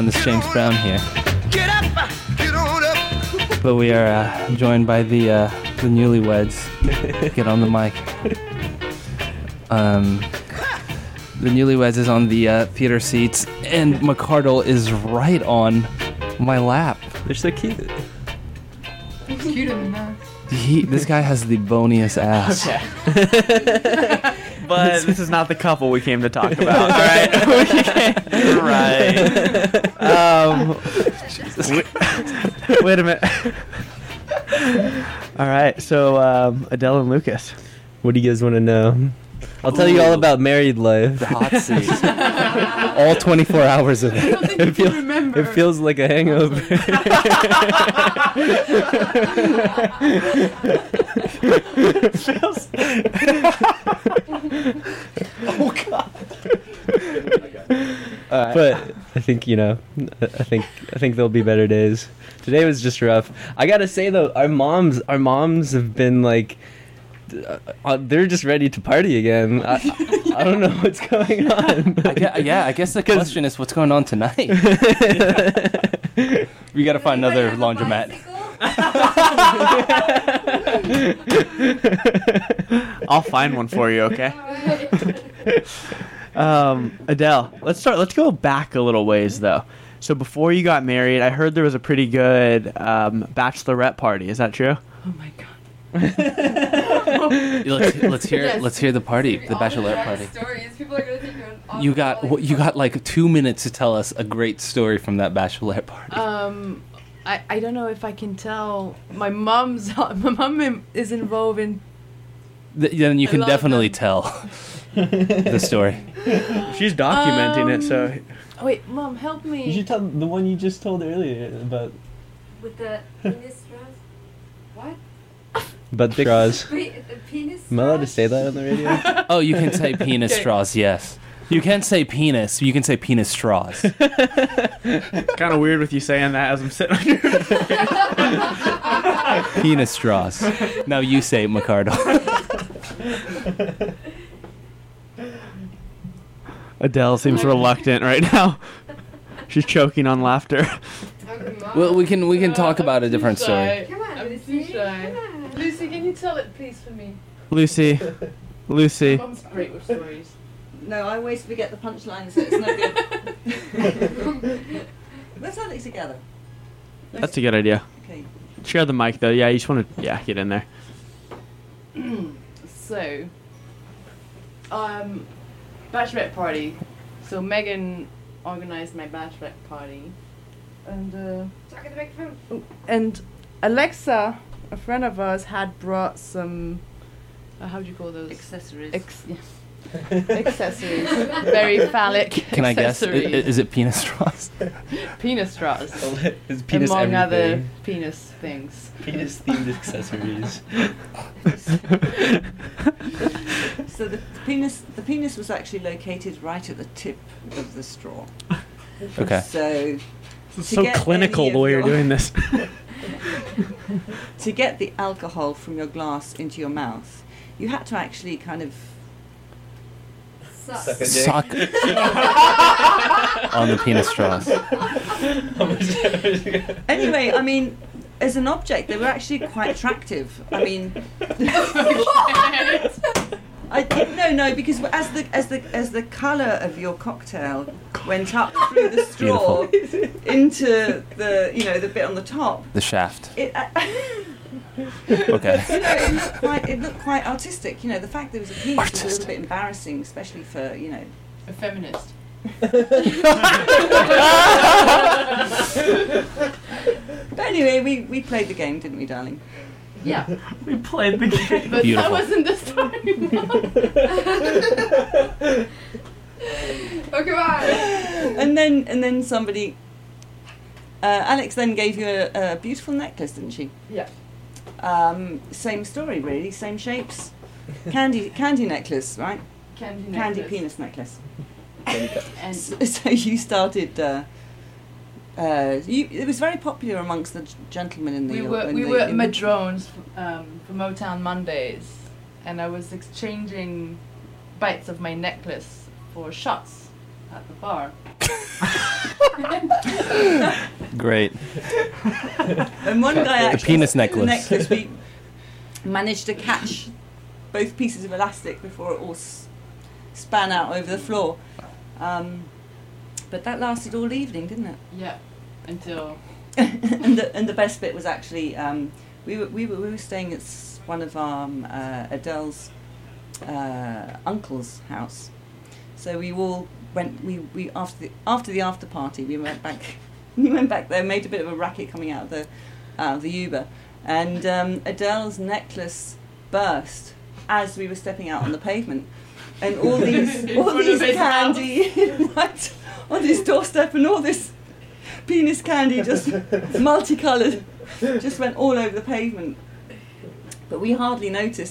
[SPEAKER 21] Down
[SPEAKER 4] this James Brown here.
[SPEAKER 22] Get up, get on up.
[SPEAKER 4] But we are uh, joined by the uh, the newlyweds. Get on the mic. Um, the newlyweds is on the uh, theater seats, and McCardle is right on my lap.
[SPEAKER 3] They're so cute.
[SPEAKER 15] Cuter than that.
[SPEAKER 4] He, this guy has the boniest ass. Okay.
[SPEAKER 3] but this is not the couple we came to talk about. All right, right. Wait, wait a minute. All right, so um, Adele and Lucas.
[SPEAKER 14] What do you guys want to know? I'll tell you all about married life.
[SPEAKER 4] The hot seat. All 24 hours of it.
[SPEAKER 14] It, feel- it feels like a hangover.
[SPEAKER 3] oh God.
[SPEAKER 14] but I think you know, I think I think there'll be better days. Today was just rough. I gotta say though, our moms, our moms have been like, uh, uh, they're just ready to party again. I, I don't know what's going on.
[SPEAKER 4] I gue- yeah, I guess the question is what's going on tonight? we gotta find another laundromat.
[SPEAKER 3] I'll find one for you, okay? Um, Adele, let's start. Let's go back a little ways though. So before you got married, I heard there was a pretty good um, bachelorette party. Is that true? Oh my god.
[SPEAKER 4] let's, let's hear
[SPEAKER 15] Yes.
[SPEAKER 4] let's hear the party, the bachelorette party.
[SPEAKER 15] Stories. People are gonna think you're
[SPEAKER 4] You got wh- you got like two minutes to tell us a great story from that bachelorette party.
[SPEAKER 15] Um, I, I don't know if I can tell. My mom's my mom is involved in.
[SPEAKER 4] Th- then you can definitely
[SPEAKER 15] them.
[SPEAKER 4] tell the story.
[SPEAKER 3] She's documenting it, so
[SPEAKER 15] Oh, wait, mom, help me.
[SPEAKER 14] You should tell the one you just told earlier about
[SPEAKER 10] With the penis straws? What?
[SPEAKER 14] But the straws.
[SPEAKER 10] Wait, the penis
[SPEAKER 14] Am I allowed to say that on the radio?
[SPEAKER 4] Oh, you can say penis straws. Yes, you can say penis. You can say penis straws.
[SPEAKER 3] kind of weird with you saying that as I'm sitting on your.
[SPEAKER 4] penis straws. Now you say it, McCardle.
[SPEAKER 3] Adele seems reluctant right now. She's choking on laughter.
[SPEAKER 4] well, we can we can talk about a different story.
[SPEAKER 15] Come on, I'm too shy. Lucy, can you tell it, please, for me?
[SPEAKER 3] Lucy, Lucy.
[SPEAKER 15] Mom's great with stories.
[SPEAKER 23] No, I always forget the punchlines, so it's no good. Let's tell it together.
[SPEAKER 3] That's a good idea.
[SPEAKER 23] Okay.
[SPEAKER 3] Share the mic though. Yeah, you just want to yeah get in there.
[SPEAKER 15] so, um, bachelorette party. So Megan organized my bachelorette party, and uh, talk at the microphone. And Alexa, a friend of ours, had brought some. Uh, how do you call those?
[SPEAKER 23] Accessories.
[SPEAKER 15] Ex- yeah. accessories. Very phallic.
[SPEAKER 4] Can I guess? I- i- Is it penis straws?
[SPEAKER 15] penis straws?
[SPEAKER 14] Is penis
[SPEAKER 15] among other penis things.
[SPEAKER 14] Penis themed accessories.
[SPEAKER 23] So the penis, the penis was actually located right at the tip of the straw.
[SPEAKER 4] Okay.
[SPEAKER 23] So.
[SPEAKER 3] This is so clinical
[SPEAKER 23] any
[SPEAKER 3] the way you're doing this.
[SPEAKER 23] to get the alcohol from your glass into your mouth, you had to actually kind of
[SPEAKER 10] Suck.
[SPEAKER 4] Suck on the penis straws.
[SPEAKER 23] Anyway, I mean, as an object, they were actually quite attractive. I mean, I no no because as the as the as the colour of your cocktail went up through the straw into the you know the bit on the top,
[SPEAKER 4] The shaft.
[SPEAKER 23] it. Uh,
[SPEAKER 4] Okay.
[SPEAKER 23] You know, it looked quite it looked quite artistic. You know, the fact there was a penis was a little bit embarrassing, especially for you know.
[SPEAKER 15] A feminist.
[SPEAKER 23] But anyway, we, we played the game, didn't we, darling?
[SPEAKER 15] Yeah.
[SPEAKER 24] We played the game.
[SPEAKER 15] But
[SPEAKER 18] Beautiful.
[SPEAKER 15] that wasn't the story.
[SPEAKER 17] Oh, come on.
[SPEAKER 23] and then and then somebody. Uh, Alex then gave you a, a beautiful necklace, didn't she?
[SPEAKER 15] Yeah.
[SPEAKER 23] Um, same story, really. Same shapes. Candy candy necklace, right?
[SPEAKER 15] Candy
[SPEAKER 23] Candy penis necklace.
[SPEAKER 15] And
[SPEAKER 23] So, so you started. Uh, uh, you, it was very popular amongst the gentlemen in the.
[SPEAKER 15] we were
[SPEAKER 23] in
[SPEAKER 15] we
[SPEAKER 23] the-
[SPEAKER 15] were
[SPEAKER 23] in the-
[SPEAKER 15] madrones um, for Motown Mondays, and I was exchanging bites of my necklace for shots at the bar.
[SPEAKER 18] Great.
[SPEAKER 23] And one guy
[SPEAKER 18] The
[SPEAKER 23] actually
[SPEAKER 18] penis
[SPEAKER 23] the
[SPEAKER 18] necklace.
[SPEAKER 23] necklace we managed to catch both pieces of elastic before it all s- span out over the floor. Um, but that lasted all evening, didn't it?
[SPEAKER 15] Yeah, until
[SPEAKER 23] and the and the best bit was actually um, we were we were we were staying at one of um, uh, Adele's uh, uncle's house, so we all went we, we after the after the after party we went back we went back there made a bit of a racket coming out of the out of the Uber, and um, Adele's necklace burst as we were stepping out on the pavement. And all these, all these candy, right on his doorstep, and all this penis candy just multicoloured just went all over the pavement. But we hardly noticed